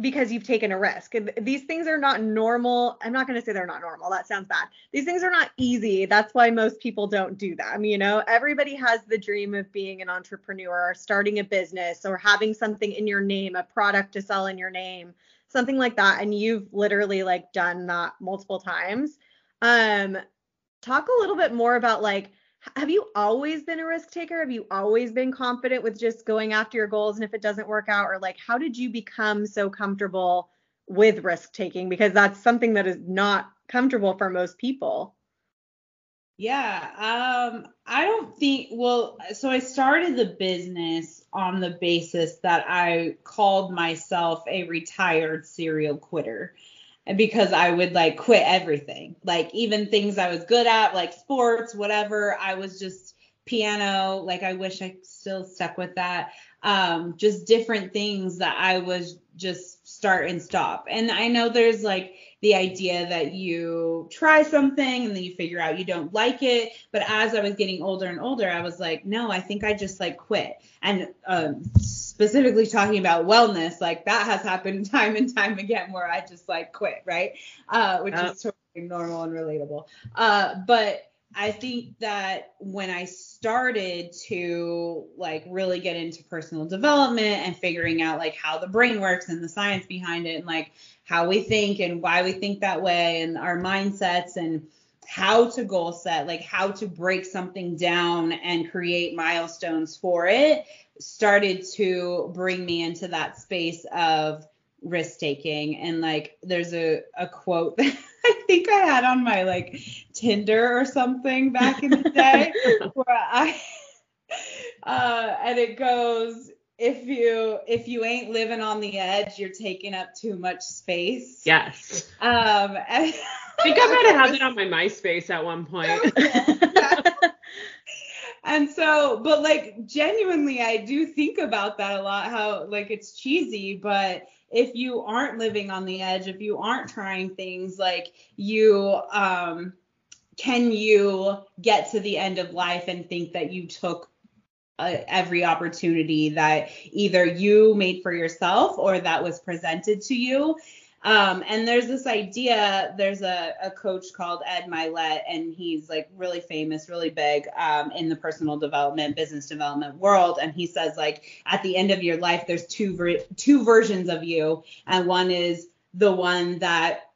because you've taken a risk. These things are not normal. I'm not going to say they're not normal. That sounds bad. These things are not easy. That's why most people don't do them. You know, everybody has the dream of being an entrepreneur or starting a business or having something in your name, a product to sell in your name, something like that. And you've literally like done that multiple times. Um, talk a little bit more about like have you always been a risk taker? Have you always been confident with just going after your goals and if it doesn't work out or like how did you become so comfortable with risk taking because that's something that is not comfortable for most people. Yeah, um I don't think well so I started the business on the basis that I called myself a retired serial quitter because I would like quit everything. Like even things I was good at, like sports, whatever, I was just piano, like I wish I still stuck with that. Um, just different things that I was just start and stop. And I know there's like the idea that you try something and then you figure out you don't like it. But as I was getting older and older, I was like, no, I think I just like quit. And um, specifically talking about wellness, like that has happened time and time again where I just like quit, right? Uh, which is totally normal and relatable. Uh, but I think that when I started to like really get into personal development and figuring out like how the brain works and the science behind it and like how we think and why we think that way and our mindsets and how to goal set, like how to break something down and create milestones for it, started to bring me into that space of risk taking. And like there's a, a quote that I think I had on my like Tinder or something back in the day where I uh and it goes if you if you ain't living on the edge, you're taking up too much space. Yes. Um and I think I might have had that on my MySpace at one point. And so, but like genuinely, I do think about that a lot. How like it's cheesy, but if you aren't living on the edge, if you aren't trying things, like you um can you get to the end of life and think that you took uh, every opportunity that either you made for yourself or that was presented to you um, and there's this idea, there's a, a coach called Ed Mylett, and he's like really famous, really big um, in the personal development, business development world. And he says like at the end of your life, there's two ver- two versions of you, and one is the one that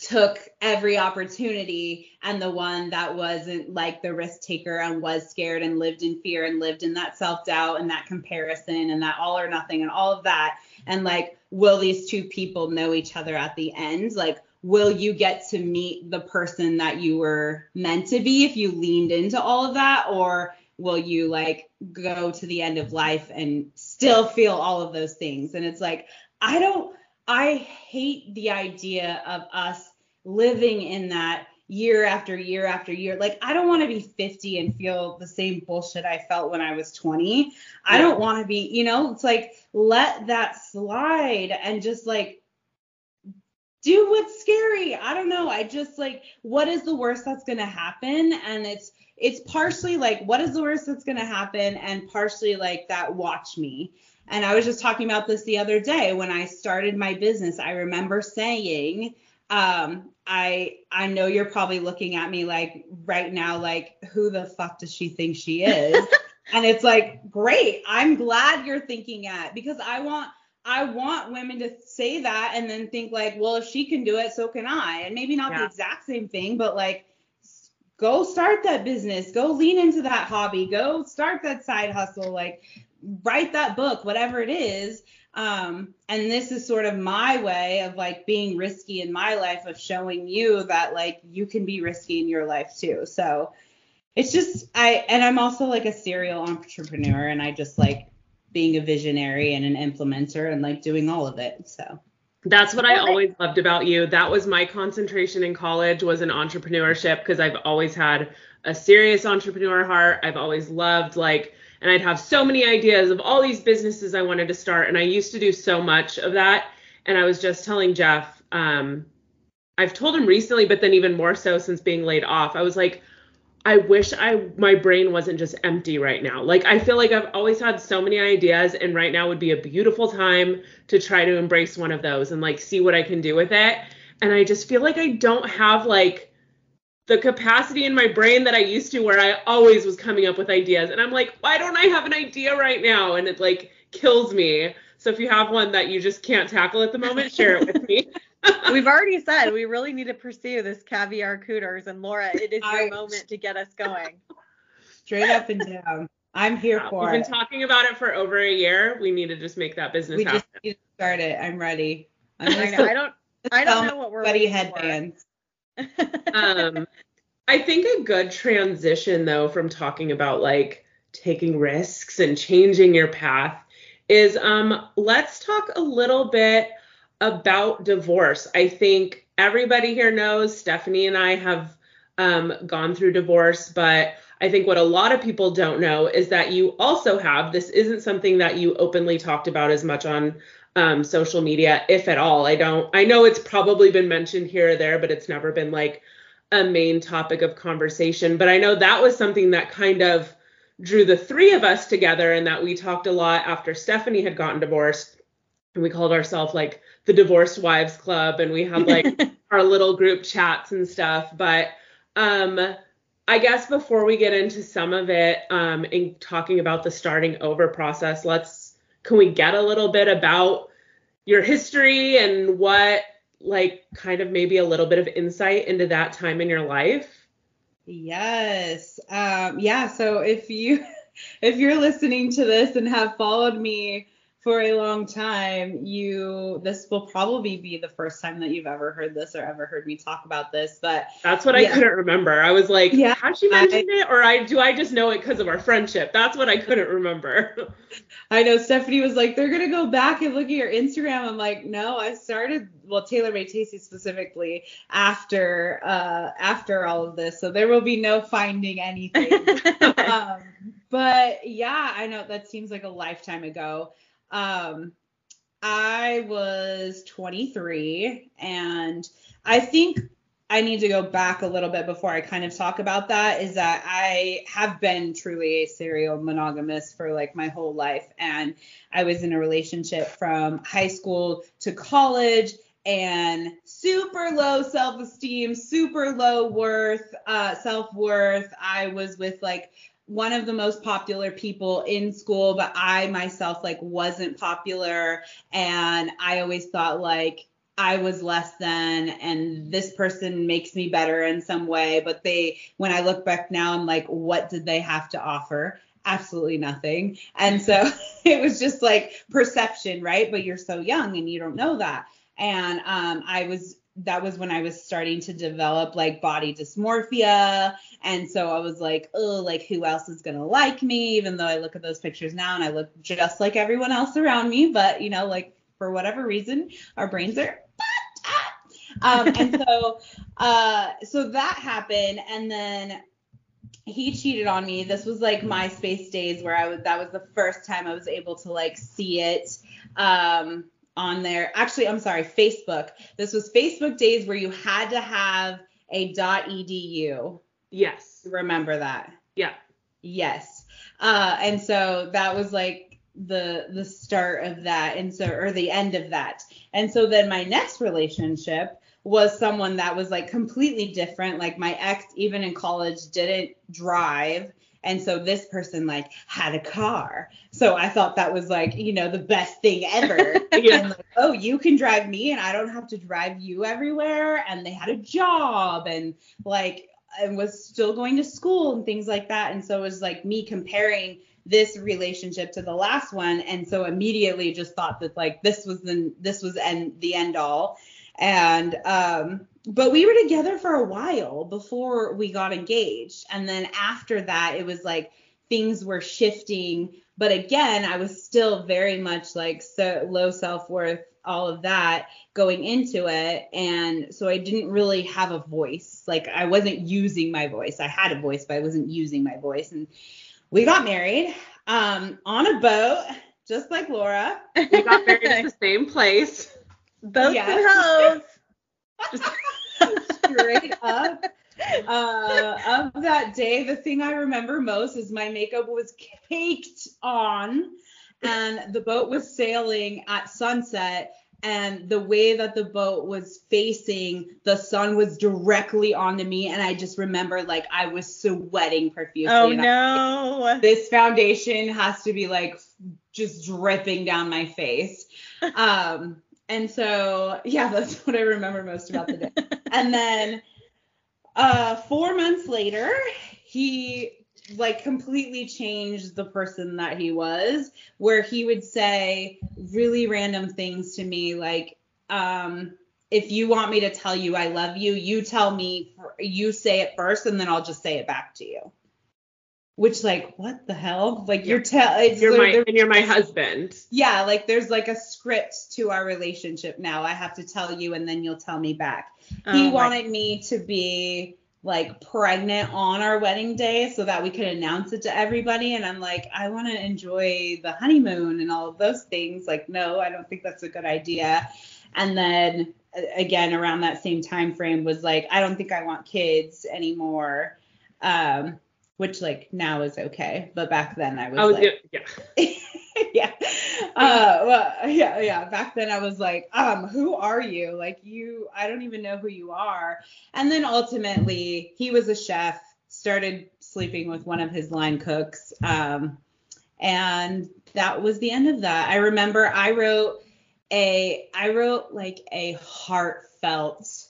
took every opportunity and the one that wasn't like the risk taker and was scared and lived in fear and lived in that self doubt and that comparison and that all or nothing and all of that. And like will these two people know each other at the end? Like will you get to meet the person that you were meant to be if you leaned into all of that? Or will you like go to the end of life and still feel all of those things? And it's like i don't i hate the idea of us living in that year after year after year. Like I don't want to be 50 and feel the same bullshit I felt when I was 20. I don't want to be, you know, it's like let that slide and just like do what's scary. I don't know. I just like what is the worst that's going to happen and it's it's partially like what is the worst that's going to happen and partially like that watch me. And I was just talking about this the other day when I started my business. I remember saying um i i know you're probably looking at me like right now like who the fuck does she think she is? And it's like great i'm glad you're thinking that because i want i want women to say that and then think like well if she can do it so can i. And maybe not yeah. the exact same thing but like go start that business. Go lean into that hobby. Go start that side hustle. Like write that book whatever it is um, and this is sort of my way of like being risky in my life of showing you that like you can be risky in your life too. So it's just I and I'm also like a serial entrepreneur and I just like being a visionary and an implementer and like doing all of it. So that's what I always loved about you. That was my concentration in college was in entrepreneurship because I've always had a serious entrepreneur heart. I've always loved like and I'd have so many ideas of all these businesses I wanted to start. And I used to do so much of that. And I was just telling Jeff, um, I've told him recently, but then even more so since being laid off, I was like, I wish I my brain wasn't just empty right now. Like I feel like I've always had so many ideas and right now would be a beautiful time to try to embrace one of those and like see what I can do with it. And I just feel like I don't have like the capacity in my brain that I used to where I always was coming up with ideas. And I'm like, why don't I have an idea right now? And it like kills me. So if you have one that you just can't tackle at the moment, share it with me. We've already said we really need to pursue this caviar cooters. And Laura, it is your I, moment to get us going. Straight up and down. I'm here for We've it. We've been talking about it for over a year. We need to just make that business we happen. just need to start it. I'm ready. I'm I, know, I don't I don't know what we're ready headbands um, I think a good transition though from talking about like taking risks and changing your path is um let's talk a little bit about divorce. I think everybody here knows Stephanie and I have um, gone through divorce, but I think what a lot of people don't know is that you also have this isn't something that you openly talked about as much on um, social media, if at all. I don't, I know it's probably been mentioned here or there, but it's never been like a main topic of conversation. But I know that was something that kind of drew the three of us together and that we talked a lot after Stephanie had gotten divorced and we called ourselves like the divorced wives club and we had like our little group chats and stuff but um i guess before we get into some of it um in talking about the starting over process let's can we get a little bit about your history and what like kind of maybe a little bit of insight into that time in your life Yes. Um, yeah. So if you if you're listening to this and have followed me for a long time, you this will probably be the first time that you've ever heard this or ever heard me talk about this. But that's what yeah. I couldn't remember. I was like, Yeah, how'd she mention I- it? Or I do I just know it because of our friendship? That's what I couldn't remember. I know Stephanie was like, they're gonna go back and look at your Instagram. I'm like, no, I started well, Taylor Made Tasty specifically after uh after all of this, so there will be no finding anything. um, but yeah, I know that seems like a lifetime ago. Um, I was 23, and I think I need to go back a little bit before I kind of talk about that. Is that I have been truly a serial monogamous for like my whole life, and I was in a relationship from high school to college and super low self-esteem, super low worth, uh, self-worth. I was with like one of the most popular people in school, but I myself like wasn't popular, and I always thought like I was less than, and this person makes me better in some way. But they, when I look back now, I'm like, what did they have to offer? Absolutely nothing. And so it was just like perception, right? But you're so young and you don't know that. And um, I was that was when I was starting to develop like body dysmorphia. And so I was like, oh, like who else is gonna like me? Even though I look at those pictures now and I look just like everyone else around me, but you know, like for whatever reason, our brains are um, and so uh so that happened and then he cheated on me. This was like MySpace days where I was that was the first time I was able to like see it um on there. Actually, I'm sorry, Facebook. This was Facebook days where you had to have a .edu. yes. Remember that? Yeah. Yes. Uh, and so that was like the the start of that, and so or the end of that. And so then my next relationship was someone that was like completely different. Like my ex, even in college, didn't drive. And so this person like had a car. So I thought that was like, you know, the best thing ever. Yeah. And like, oh, you can drive me and I don't have to drive you everywhere. And they had a job and like and was still going to school and things like that. And so it was like me comparing this relationship to the last one. And so immediately just thought that like this was the this was end the end all. And um but we were together for a while before we got engaged. And then after that it was like things were shifting. But again, I was still very much like so low self-worth, all of that going into it. And so I didn't really have a voice. Like I wasn't using my voice. I had a voice, but I wasn't using my voice. And we got married um, on a boat, just like Laura. We got married at the same place. Boats Yes. and hoes. Straight up. Uh, of that day, the thing I remember most is my makeup was caked on, and the boat was sailing at sunset. And the way that the boat was facing, the sun was directly onto me, and I just remember like I was sweating profusely. Oh no. this foundation has to be like just dripping down my face. Um, and so yeah, that's what I remember most about the day. and then uh four months later, he like completely changed the person that he was, where he would say really random things to me like, um, if you want me to tell you I love you, you tell me, you say it first, and then I'll just say it back to you. Which like what the hell? Like you're tell it's You're my and you're my husband. yeah, like there's like a script to our relationship now. I have to tell you and then you'll tell me back. He Oh wanted me to be like pregnant on our wedding day so that we could announce it to everybody and I'm like I want to enjoy the honeymoon and all of those things. Like no, I don't think that's a good idea. And then again around that same time frame was like I don't think I want kids anymore. Um which like now is okay, but back then I was, I was like yeah. yeah. uh, well, yeah, yeah. Back then I was like, um, who are you? Like you, I don't even know who you are. And then ultimately, he was a chef. Started sleeping with one of his line cooks. Um, and that was the end of that. I remember I wrote a, I wrote like a heartfelt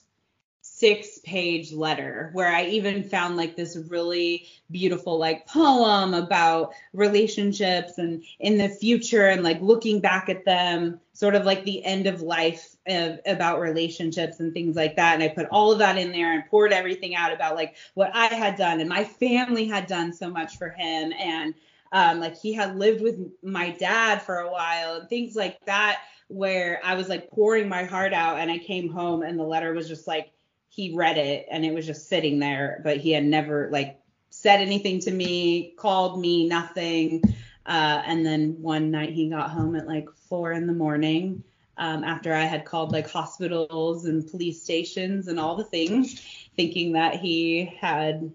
six page letter where I even found like this really beautiful like poem about relationships and in the future and like looking back at them, sort of like the end of life of, about relationships and things like that. And I put all of that in there and poured everything out about like what I had done and my family had done so much for him. And um, like he had lived with my dad for a while and things like that where I was like pouring my heart out and I came home and the letter was just like he read it and it was just sitting there, but he had never like said anything to me, called me, nothing. Uh, and then one night he got home at like four in the morning um, after I had called like hospitals and police stations and all the things, thinking that he had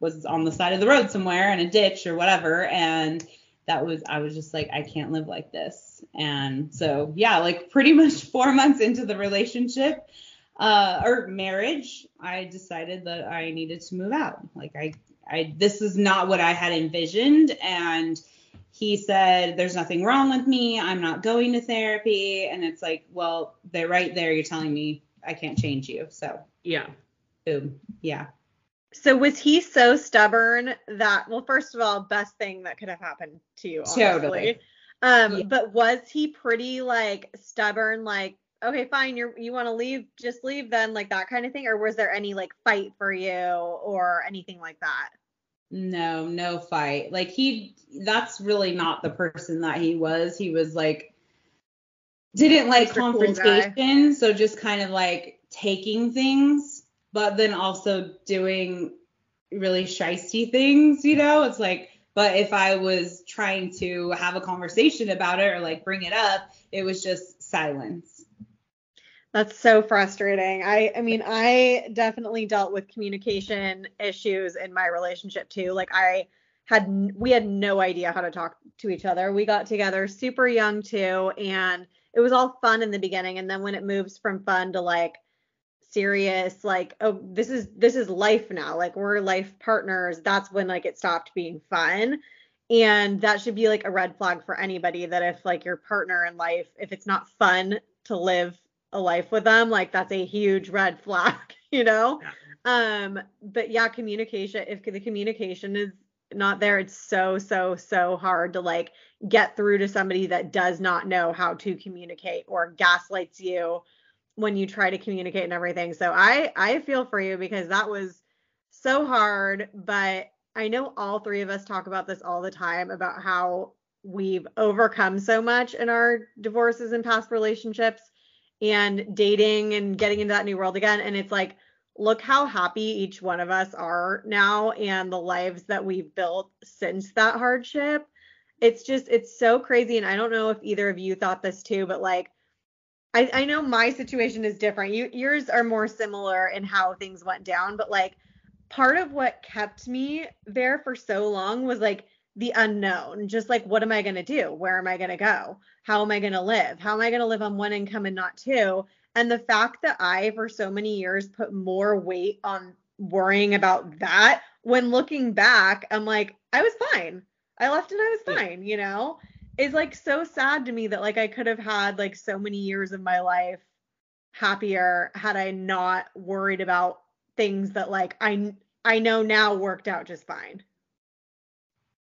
was on the side of the road somewhere in a ditch or whatever. And that was I was just like I can't live like this. And so yeah, like pretty much four months into the relationship, uh, or marriage, I decided that I needed to move out. Like I, I, this is not what I had envisioned. And he said, there's nothing wrong with me. I'm not going to therapy. And it's like, well, they're right there. You're telling me I can't change you. So yeah. Boom. Yeah. So was he so stubborn that well, first of all, best thing that could have happened to you, honestly. Totally. Um, yeah. but was he pretty like stubborn, like okay, fine, you're you want to leave, just leave then, like that kind of thing, or was there any like fight for you or anything like that? No, no fight. Like he, that's really not the person that he was. He was like didn't like Mr. confrontation, cool so just kind of like taking things, but then also doing really shisty things, you know? It's like, but if I was trying to have a conversation about it or like bring it up, it was just silence. That's so frustrating. I I mean, I definitely dealt with communication issues in my relationship too. Like I had we had no idea how to talk to each other. We got together super young too and it was all fun in the beginning and then when it moves from fun to like serious like oh this is this is life now. Like we're life partners. That's when like it stopped being fun. And that should be like a red flag for anybody that if like your partner in life if it's not fun to live a life with them, like that's a huge red flag, you know? Yeah. Um, but yeah, communication, if the communication is not there, it's so, so, so hard to like get through to somebody that does not know how to communicate or gaslights you when you try to communicate and everything. So I I feel for you because that was so hard, but I know all three of us talk about this all the time about how we've overcome so much in our divorces and past relationships and dating and getting into that new world again. And it's like, look how happy each one of us are now and the lives that we've built since that hardship. It's just, it's so crazy. And I don't know if either of you thought this too, but like, I, I know my situation is different. You, yours are more similar in how things went down, but like, part of what kept me there for so long was like the unknown. Just like, what am I going to do? Where am I going to go? How am I going to live? How am I going to live on one income and not two? And the fact that I, for so many years, put more weight on worrying about that, when looking back, I'm like, I was fine. I left and I was fine, you know? Is like so sad to me that like I could have had like so many years of my life happier had I not worried about things that like I I know now worked out just fine.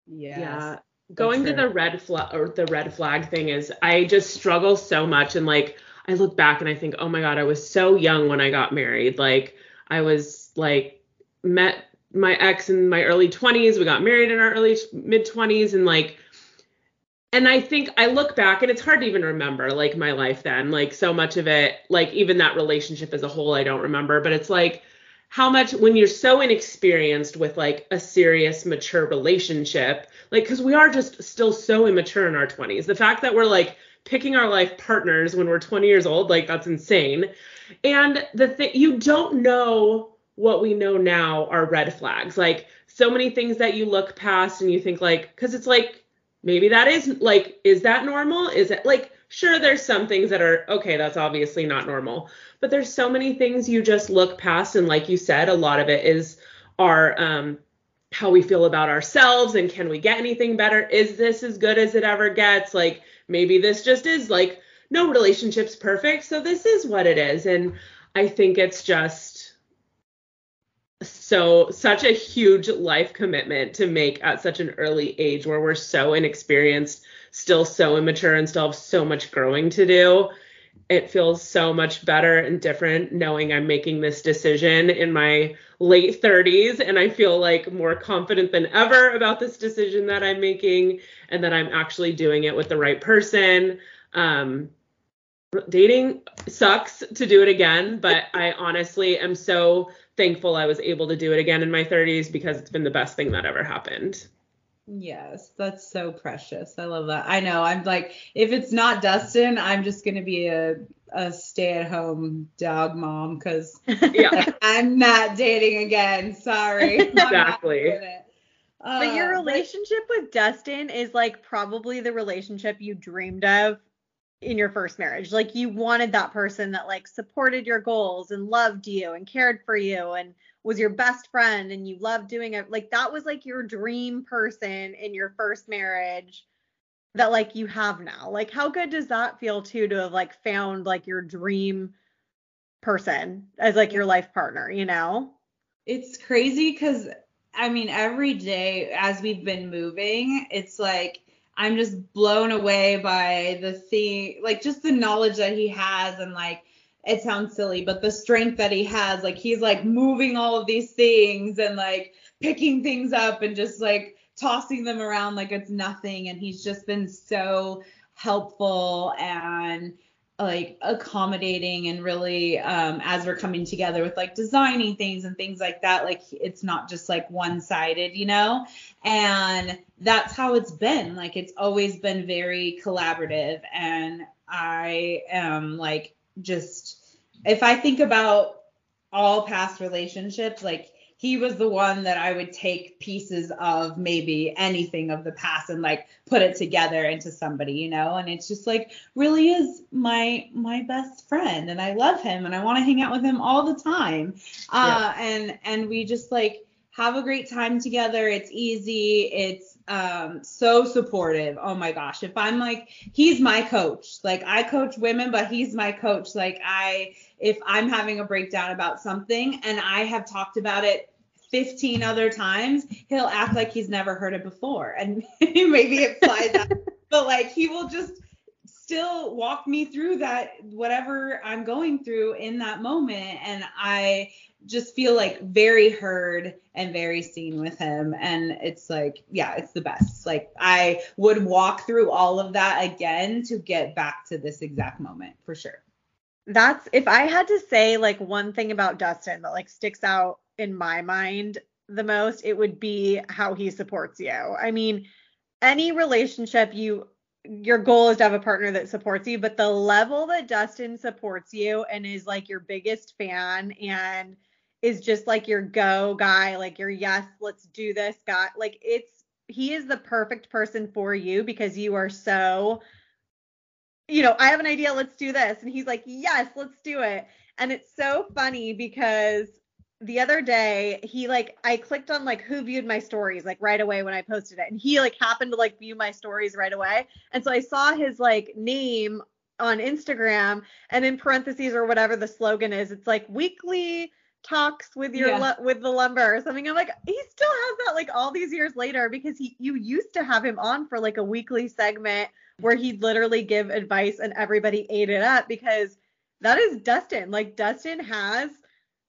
Yes. Yeah. Going to the red flag or the red flag thing is I just struggle so much and like I look back and I think, oh my God, I was so young when I got married. Like I was like met my ex in my early 20s. We got married in our early mid 20s and like and I think I look back and it's hard to even remember like my life then. Like so much of it, like even that relationship as a whole, I don't remember. But it's like how much when you're so inexperienced with like a serious mature relationship like because we are just still so immature in our 20s the fact that we're like picking our life partners when we're 20 years old like that's insane. And the thing you don't know what we know now are red flags. Like so many things that you look past and you think like because it's like maybe that is like is that normal? Is it like sure there's some things that are okay that's obviously not normal but there's so many things you just look past and like you said a lot of it is our um how we feel about ourselves and can we get anything better? Is this as good as it ever gets? Like maybe this just is like no relationship's perfect so this is what it is. And i think it's just so such a huge life commitment to make at such an early age where we're so inexperienced still so immature and still have so much growing to do it feels so much better and different knowing i'm making this decision in my late 30s and i feel like more confident than ever about this decision that i'm making and that i'm actually doing it with the right person um, dating sucks to do it again but i honestly am so thankful I was able to do it again in my 30s because it's been the best thing that ever happened. Yes, that's so precious. I love that. I know. I'm like, if it's not Dustin, I'm just gonna be a a stay-at-home dog mom because yeah. I'm not dating again. Sorry. exactly. Uh, but your relationship but, with Dustin is like probably the relationship you dreamed of in your first marriage. Like you wanted that person that like supported your goals and loved you and cared for you and was your best friend and you loved doing it. Like that was like your dream person in your first marriage that like you have now. Like how good does that feel too to have like found like your dream person as like your life partner, you know? It's crazy cuz I mean every day as we've been moving, it's like I'm just blown away by the thing, like just the knowledge that he has and like it sounds silly, but the strength that he has, like he's like moving all of these things and like picking things up and just like tossing them around like it's nothing. And he's just been so helpful and like accommodating and really um as we're coming together with like designing things and things like that like it's not just like one sided you know? And that's how it's been. Like it's always been very collaborative. And i am like just if i think about all past relationships like he was the one that I would take pieces of maybe anything of the past and like put it together into somebody, you know? And it's just like really is my my best friend and I love him and I want to hang out with him all the time. Uh and and we just like have a great time together. It's easy. It's um so supportive. Oh my gosh. If I'm like he's my coach. Like I coach women, but he's my coach. Like I if I'm having a breakdown about something and I have talked about it 15 other times, he'll act like he's never heard it before. And maybe it flies out. but like he will just still walk me through that whatever I'm going through in that moment. And I just feel like very heard and very seen with him. And it's like, yeah, it's the best. Like I would walk through all of that again to get back to this exact moment for sure. That's if I had to say like one thing about Dustin that like sticks out in my mind the most, it would be how he supports you. I mean, any relationship you your goal is to have a partner that supports you, but the level that Dustin supports you and is like your biggest fan and is just like your go guy, like your yes, let's do this guy. Like it's he is the perfect person for you because you are so you know, I have an idea, let's do this. And he's like, "Yes, let's do it." And it's so funny because the other day he like I clicked on like who viewed my stories like right away when I posted it and he like happened to like view my stories right away and so I saw his like name on Instagram and in parentheses or whatever the slogan is it's like weekly talks with your yeah. with the lumber or something I'm like he still has that like all these years later because he you used to have him on for like a weekly segment where he'd literally give advice and everybody ate it up because that is Dustin like Dustin has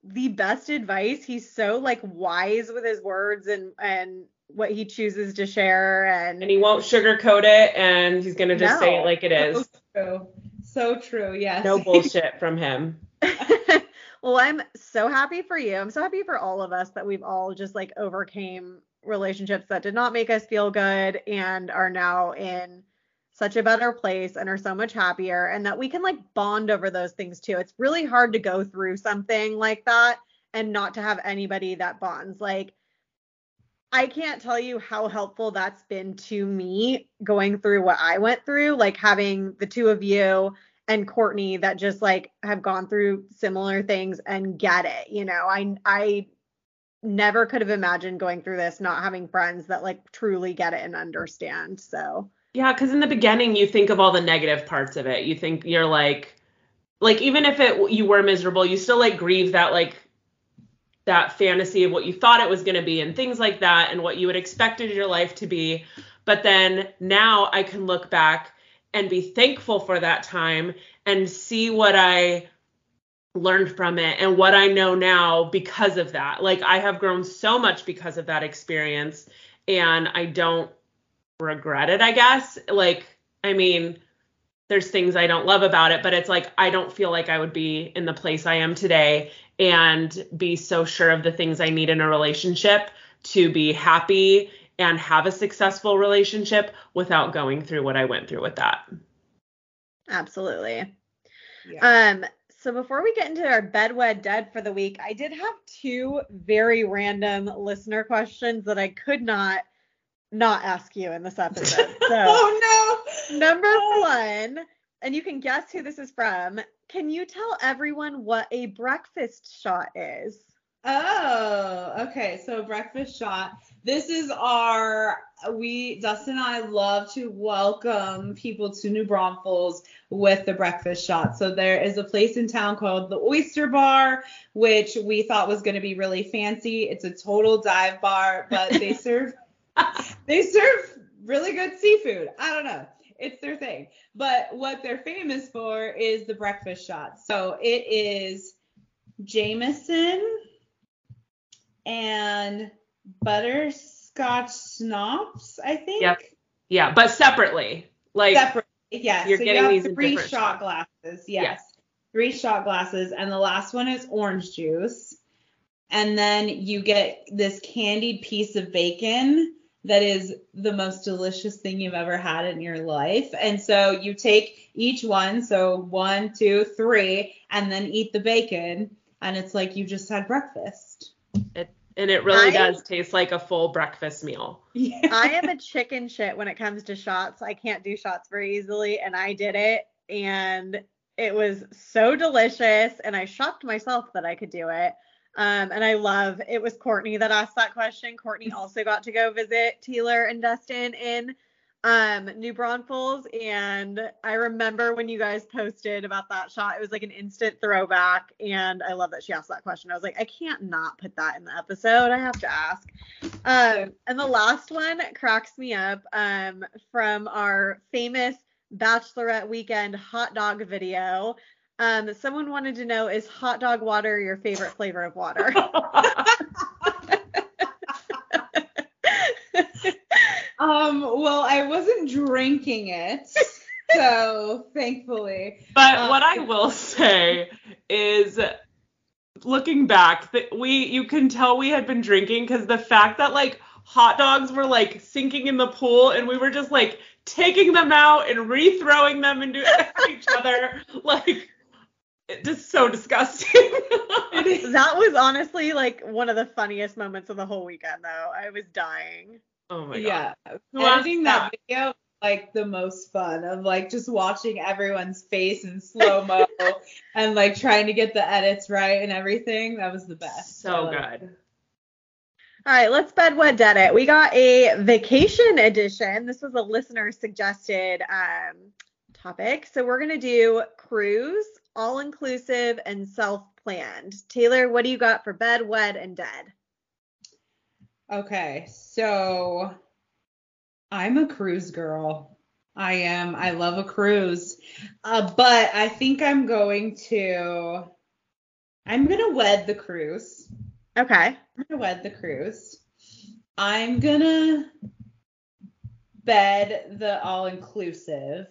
the best advice. He's so like wise with his words and and what he chooses to share and and he won't sugarcoat it and he's gonna just no. say it like it is. So true. So true. Yes. No bullshit from him. well, I'm so happy for you. I'm so happy for all of us that we've all just like overcame relationships that did not make us feel good and are now in such a better place and are so much happier and that we can like bond over those things too. It's really hard to go through something like that and not to have anybody that bonds. Like I can't tell you how helpful that's been to me going through what I went through, like having the two of you and Courtney that just like have gone through similar things and get it. You know, I I never could have imagined going through this not having friends that like truly get it and understand. So Yeah, because in the beginning you think of all the negative parts of it. You think you're like, like even if it you were miserable, you still like grieve that like that fantasy of what you thought it was going to be and things like that and what you had expected your life to be. But then now I can look back and be thankful for that time and see what I learned from it and what I know now because of that. Like I have grown so much because of that experience and I don't regret it, I guess. Like I mean, there's things I don't love about it, but it's like I don't feel like I would be in the place I am today and be so sure of the things I need in a relationship to be happy and have a successful relationship without going through what I went through with that. absolutely. Yeah. Um, so before we get into our bedwed dead for the week, I did have two very random listener questions that I could not not ask you in this episode. So oh no. number one, and you can guess who this is from. Can you tell everyone what a breakfast shot is? Oh, okay. So breakfast shot. This is our we Dustin and I love to welcome people to New Braunfels with the breakfast shot. So there is a place in town called the Oyster Bar, which we thought was going to be really fancy. It's a total dive bar, but they serve they serve really good seafood. I don't know. It's their thing. But what they're famous for is the breakfast shot. So it is Jameson and butterscotch schnapps, I think. Yep. Yeah, but separately. Like Separate. Yeah. You're so getting you have these three shot shots. glasses. Yes. Yes. Three shot glasses. And the last one is orange juice. And then you get this candied piece of bacon that is the most delicious thing you've ever had in your life. And so you take each one, so one, two, three, and then eat the bacon. And it's like you just had breakfast. It, and it really I- does taste like a full breakfast meal. Yeah. I am a chicken shit when it comes to shots. I can't do shots very easily, and I did it, and it was so delicious. And I shocked myself that I could do it. Um, and I love it was Courtney that asked that question. Courtney also got to go visit Taylor and Dustin in um New Braunfels and I remember when you guys posted about that shot it was like an instant throwback and I love that she asked that question. I was like I can't not put that in the episode. I have to ask. Um and the last one cracks me up um from our famous bachelorette weekend hot dog video. Um someone wanted to know is hot dog water your favorite flavor of water? Um, well, I wasn't drinking it, so thankfully. But Uh, what I will say is looking back that we you can tell we had been drinking because the fact that like hot dogs were like sinking in the pool and we were just like taking them out and rethrowing them into each other like it just so disgusting. that was honestly like one of the funniest moments of the whole weekend though. I was dying. Oh my god. yeah, asked editing that video like the most fun of like just watching everyone's face in slow mo and like trying to get the edits right and everything. That was the best. So good. All right, let's bedwed dead it. We got a vacation edition. This was a listener suggested um, topic. So we're gonna do cruise, all inclusive, and self planned. Taylor, what do you got for bed, wed, and dead? Okay, so I'm a cruise girl. I am. I love a cruise. Uh, but I think I'm going to. I'm gonna wed the cruise. Okay. I'm gonna wed the cruise. I'm gonna bed the all inclusive.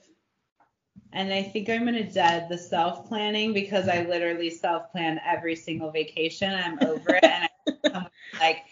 And I think I'm gonna dead the self planning because I literally self plan every single vacation. I'm over it and I come like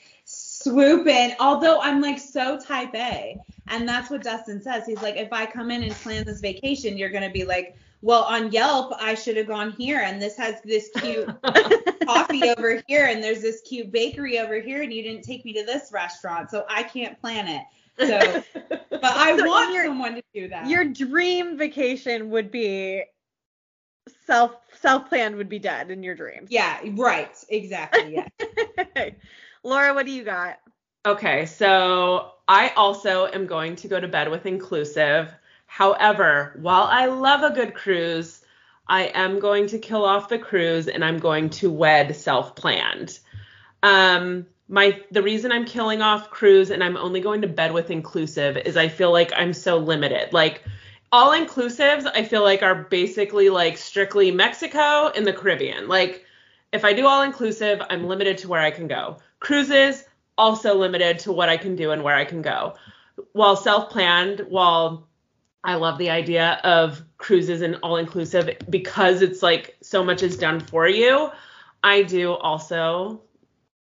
swoop in. Although I'm like so type A. And that's what Dustin says. He's like, if I come in and plan this vacation, you're gonna be like, well, on Yelp, I should have gone here, and this has this cute coffee over here, and there's this cute bakery over here, and you didn't take me to this restaurant, so I can't plan it. So, but I So want your- someone to do that. Your dream vacation would be self self planned would be dead in your dreams. yeah, right, exactly. Yeah. Laura, what do you got? Okay, so I also am going to go to bed with inclusive. However, while I love a good cruise, I am going to kill off the cruise and I'm going to wed self-planned. Um my the reason I'm killing off cruise and I'm only going to bed with inclusive is I feel like I'm so limited. Like all inclusives I feel like are basically like strictly Mexico and the Caribbean. Like if I do all inclusive, I'm limited to where I can go. Cruises also limited to what I can do and where I can go. While self-planned, while I love the idea of cruises and all inclusive because it's like so much is done for you. I do also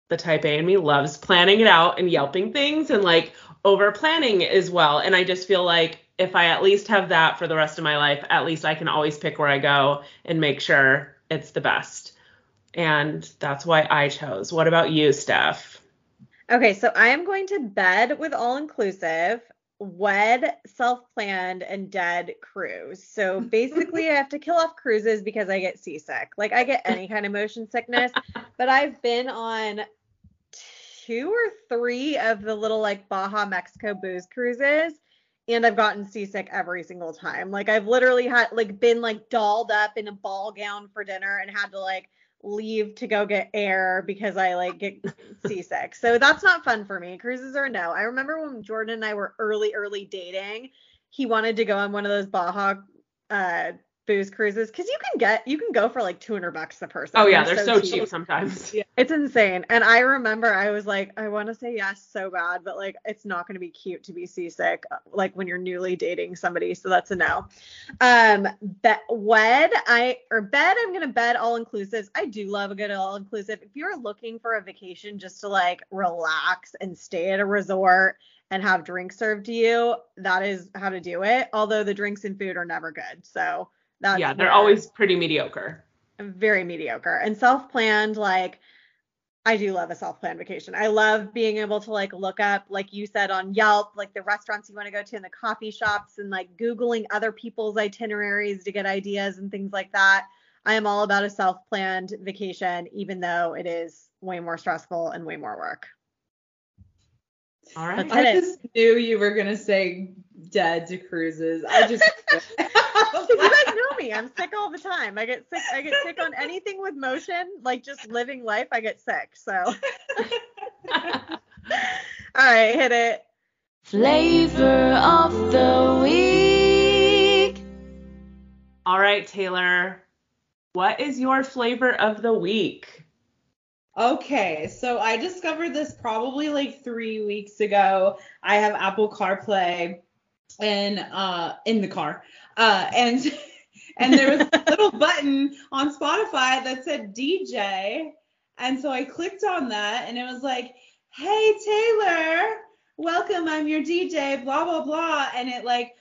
the type A in me loves planning it out and yelping things and like over planning as well. And I just feel like if I at least have that for the rest of my life, at least I can always pick where I go and make sure it's the best. And that's why I chose. What about you, Steph? Okay, so I am going to bed with all inclusive, wed self planned, and dead cruise. So basically, I have to kill off cruises because I get seasick. Like I get any kind of motion sickness, but I've been on two or three of the little like Baja Mexico booze cruises. And I've gotten seasick every single time. Like I've literally had like been like dolled up in a ball gown for dinner and had to like leave to go get air because I like get seasick. So that's not fun for me. Cruises are no. I remember when Jordan and I were early, early dating, he wanted to go on one of those Baja uh booze cruises because you can get you can go for like 200 bucks a person. Oh yeah, they're so cheap sometimes. It's insane. And I remember I was like, I want to say yes so bad, but like it's not going to be cute to be seasick like when you're newly dating somebody. So that's a no. Um, bet wed I or bed I'm gonna bed all inclusives. I do love a good all inclusive. If you're looking for a vacation just to like relax and stay at a resort and have drinks served to you, that is how to do it. Although the drinks and food are never good. So that's yeah, they're always pretty mediocre. very mediocre and self-planned like I do love a self-planned vacation. I love being able to like look up like you said on Yelp like the restaurants you want to go to and the coffee shops and like googling other people's itineraries to get ideas and things like that. I am all about a self-planned vacation even though it is way more stressful and way more work. All right. I just knew you were gonna say dead to cruises. I just. You guys know me. I'm sick all the time. I get sick. I get sick on anything with motion, like just living life. I get sick. So, all right, hit it. Flavor of the week. All right, Taylor. What is your flavor of the week? Okay, so I discovered this probably like three weeks ago. I have Apple CarPlay and uh in the car. Uh and and there was a little button on Spotify that said DJ. And so I clicked on that and it was like, hey Taylor, welcome, I'm your DJ, blah blah blah. And it like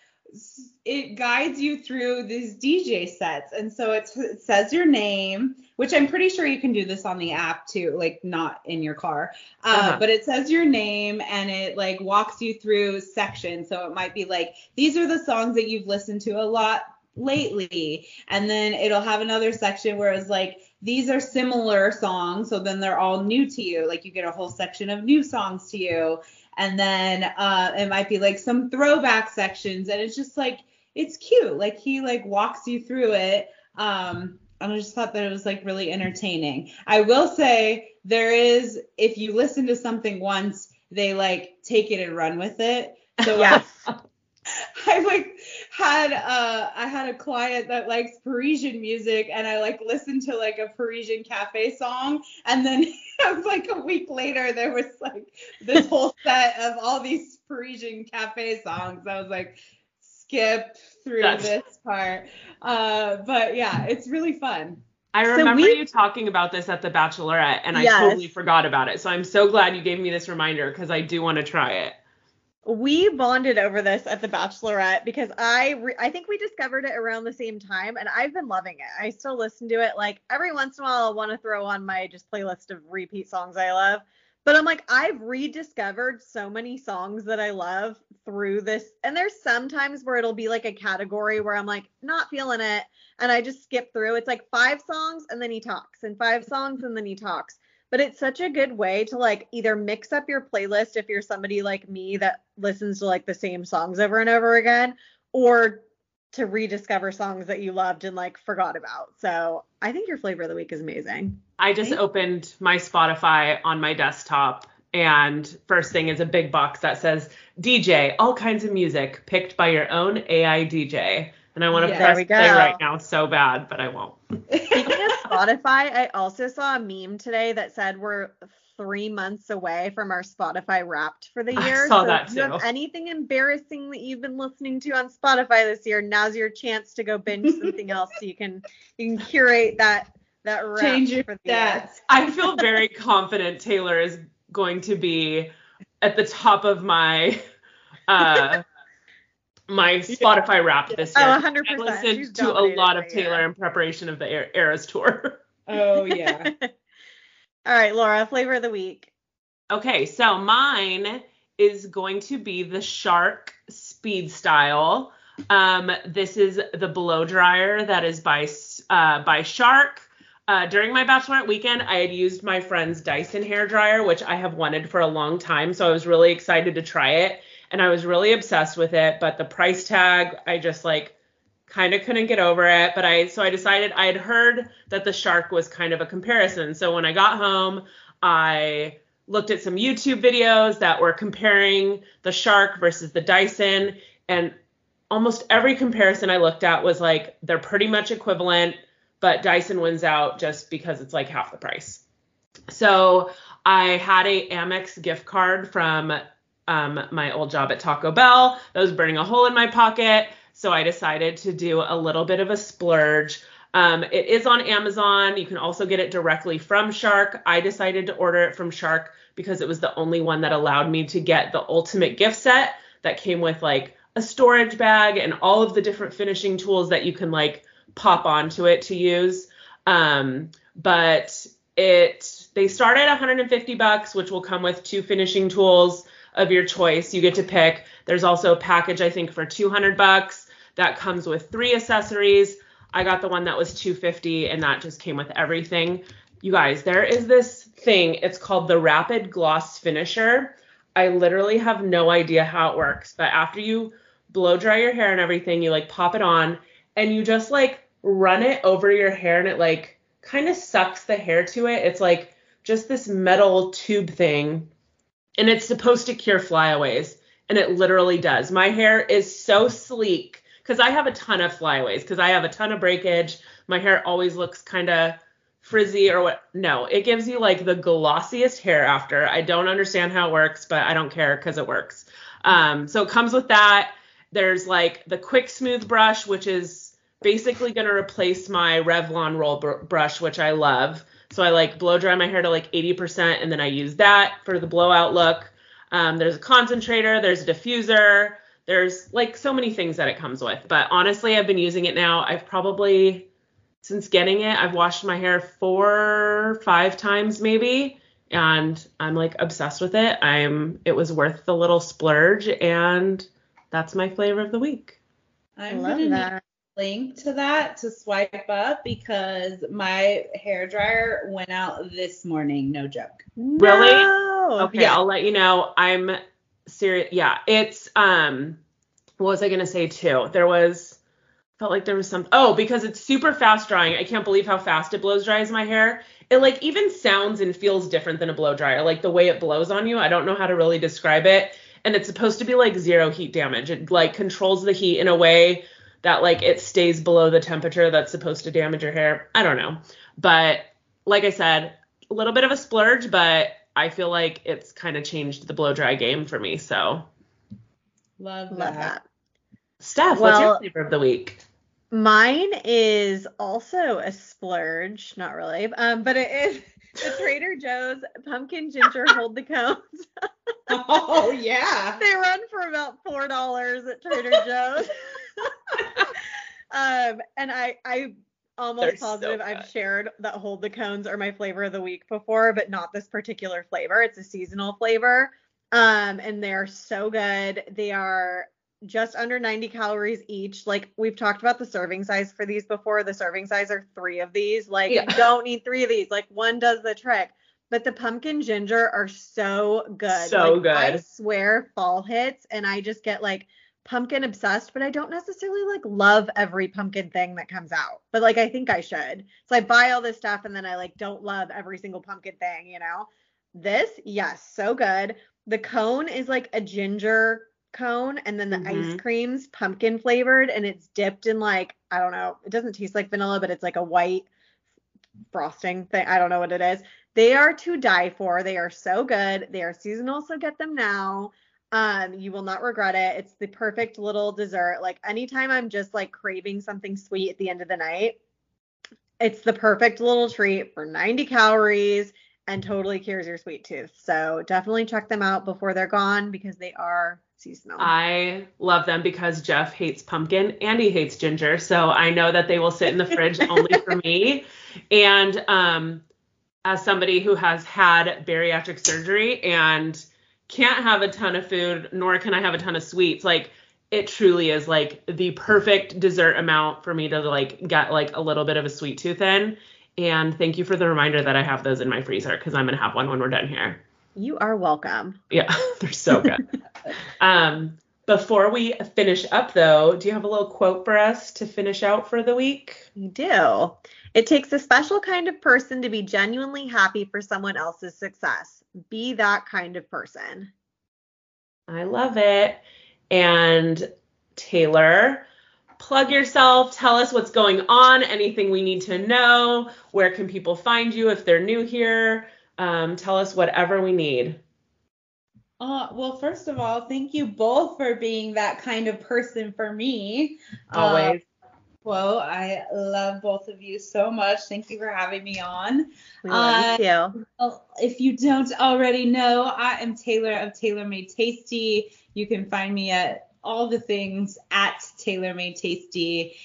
it guides you through these DJ sets. And so it, it says your name, which I'm pretty sure you can do this on the app too, like not in your car. Uh, Uh-huh. But it says your name and it like walks you through sections. So it might be like, these are the songs that you've listened to a lot lately. And then it'll have another section where it's like, these are similar songs. So then they're all new to you. Like you get a whole section of new songs to you. And then uh, it might be like some throwback sections. And it's just like, it's cute. Like he like walks you through it. Um, and I just thought that it was like really entertaining. I will say there is, if you listen to something once, they like take it and run with it. So Yes. I like had uh I had a client that likes Parisian music and I like listened to like a Parisian cafe song and then like a week later there was like this whole set of all these Parisian cafe songs. I was like skip through That's- this part. Uh but yeah, it's really fun. I So remember we- you talking about this at the Bachelorette, and I Yes. totally forgot about it. So I'm so glad you gave me this reminder because I do want to try it. We bonded over this at the Bachelorette because I re- I think we discovered it around the same time and I've been loving it. I still listen to it like every once in a while I want to throw on my just playlist of repeat songs I love. But I'm like I've rediscovered so many songs that I love through this and there's sometimes where it'll be like a category where I'm like not feeling it and I just skip through. It's like five songs and then he talks and five songs and then he talks but it's such a good way to like either mix up your playlist if you're somebody like me that listens to like the same songs over and over again or to rediscover songs that you loved and like forgot about. So I think your flavor of the week is amazing. I just opened my Spotify on my desktop and first thing is a big box that says DJ, all kinds of music picked by your own AI DJ. And I want to Yeah. Press play right now so bad, but I won't. Spotify, I also saw a meme today that said we're three months away from our Spotify wrapped for the I year. saw so that if you have anything embarrassing that you've been listening to on Spotify this year, now's your chance to go binge something else so you can you can curate that that wrap Change your for the year. stats. I feel very confident Taylor is going to be at the top of my uh my Spotify wrap this Oh, year. 100%. I listened to a lot of Taylor year. in preparation of the Er- Eras tour. Oh yeah. All right, Laura, flavor of the week. Okay, so mine is going to be the Shark SpeedStyle. Um, this is the blow dryer that is by uh, by Shark. Uh, during my bachelorette weekend, I had used my friend's Dyson hair dryer, which I have wanted for a long time. So I was really excited to try it, and I was really obsessed with it. But the price tag, I just like kind of couldn't get over it. But I so I decided I had heard that the Shark was kind of a comparison. So when I got home, I looked at some YouTube videos that were comparing the Shark versus the Dyson, and almost every comparison I looked at was like they're pretty much equivalent, but Dyson wins out just because it's like half the price. So I had a Amex gift card from um, my old job at Taco Bell that was burning a hole in my pocket. So I decided to do a little bit of a splurge. Um, it is on Amazon. You can also get it directly from Shark. I decided to order it from Shark because it was the only one that allowed me to get the ultimate gift set that came with like a storage bag and all of the different finishing tools that you can like pop onto it to use. Um, but it they start at 150 bucks, which will come with two finishing tools of your choice. You get to pick. There's also a package I think for 200 bucks that comes with three accessories. I got the one that was 250 and that just came with everything. You guys, there is this thing. It's called the Rapid Gloss Finisher. I literally have no idea how it works, but after you blow dry your hair and everything, you like pop it on and you just like run it over your hair and it like kind of sucks the hair to it. It's like just this metal tube thing and it's supposed to cure flyaways and it literally does. My hair is so sleek because I have a ton of flyaways because I have a ton of breakage. My hair always looks kind of frizzy or what. No, it gives you like the glossiest hair after. I don't understand how it works, but I don't care because it works. Um, so it comes with that. There's like the quick smooth brush, which is basically going to replace my Revlon roll br- brush, which I love. So I like blow dry my hair to like 80% and then I use that for the blowout look. Um, there's a concentrator, there's a diffuser, there's like so many things that it comes with. But honestly, I've been using it now. I've probably since getting it, I've washed my hair four, five times maybe, and I'm like obsessed with it. I'm it was worth the little splurge, and that's my flavor of the week. I I'm love gonna that. A link to that to swipe up because my hair dryer went out this morning. No joke. Really? No. Okay, I'll let you know. I'm serious. Yeah, it's um what was I gonna say too? There was felt like there was some oh, because it's super fast drying. I can't believe how fast it blows dries my hair. It like even sounds and feels different than a blow dryer. Like the way it blows on you, I don't know how to really describe it. And it's supposed to be like zero heat damage. It like controls the heat in a way that like it stays below the temperature that's supposed to damage your hair. I don't know. But like I said, a little bit of a splurge, but I feel like it's kind of changed the blow dry game for me. So, Love that. Love that. Steph, what's your flavor of the week? Mine is also a splurge, not really, um, but it is the Trader Joe's pumpkin ginger hold the cones. Oh yeah. they run for about four dollars at Trader Joe's. um, and I I almost They're so positive I've shared that hold the cones are my flavor of the week before, but not this particular flavor. It's a seasonal flavor. Um, and they're so good. They are just under 90 calories each. Like we've talked about the serving size for these before. The serving size are three of these. Like Yeah. you don't need three of these. Like one does the trick. But the pumpkin ginger are so good. So Like, I swear fall hits and I just get like pumpkin obsessed, but I don't necessarily like love every pumpkin thing that comes out. But like I think I should. So I buy all this stuff and then I like don't love every single pumpkin thing, you know? This, yes, so good. The cone is like a ginger cone and then the Mhm. ice cream's pumpkin flavored and it's dipped in like I don't know, it doesn't taste like vanilla, but it's like a white frosting thing. I don't know what it is. They are to die for. They are so good. They are seasonal, so get them now. Um, you will not regret it. It's the perfect little dessert. Like anytime I'm just like craving something sweet at the end of the night, it's the perfect little treat for 90 calories and totally cures your sweet tooth. So definitely check them out before they're gone because they are seasonal. I love them because Jeff hates pumpkin and he hates ginger. So I know that they will sit in the fridge only for me. And um, as somebody who has had bariatric surgery and can't have a ton of food, nor can I have a ton of sweets, like it truly is like the perfect dessert amount for me to like get like a little bit of a sweet tooth in. And thank you for the reminder that I have those in my freezer because I'm gonna have one when we're done here. you are welcome. Yeah, they're so good. um, before we finish up, though, do you have a little quote for us to finish out for the week? You do. It takes a special kind of person to be genuinely happy for someone else's success. Be that kind of person. I love it. And Taylor, plug yourself. Tell us what's going on, anything we need to know. Where can people find you if they're new here? Um, tell us whatever we need. Uh, well, first of all, thank you both for being that kind of person for me. Always. Uh, well, I love both of you so much. Thank you for having me on. We love you uh, too. Well, if you don't already know, I am Taylor of Taylor Made Tasty. You can find me at all the things at Taylor Made Tasty.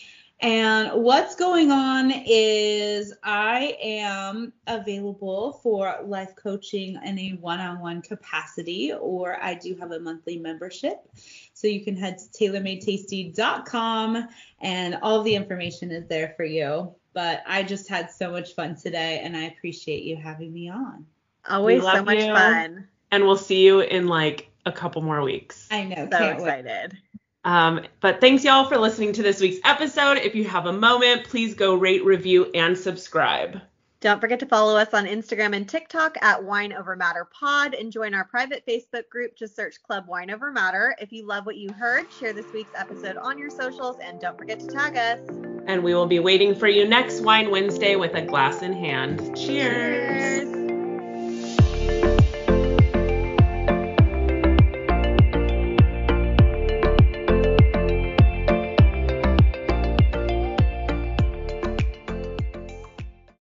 And what's going on is I am available for life coaching in a one on one capacity, or I do have a monthly membership. So you can head to taylormadetasty.com and all the information is there for you. But I just had so much fun today and I appreciate you having me on. Always so much you. fun. And we'll see you in like a couple more weeks. I know. So can't wait. excited. Um, but thanks y'all for listening to this week's episode. If you have a moment, please go rate, review, and subscribe. Don't forget to follow us on Instagram and TikTok at Wine Over Matter Pod and join our private Facebook group. Just search Club Wine Over Matter. If you love what you heard, share this week's episode on your socials and don't forget to tag us. And we will be waiting for you next Wine Wednesday with a glass in hand. Cheers.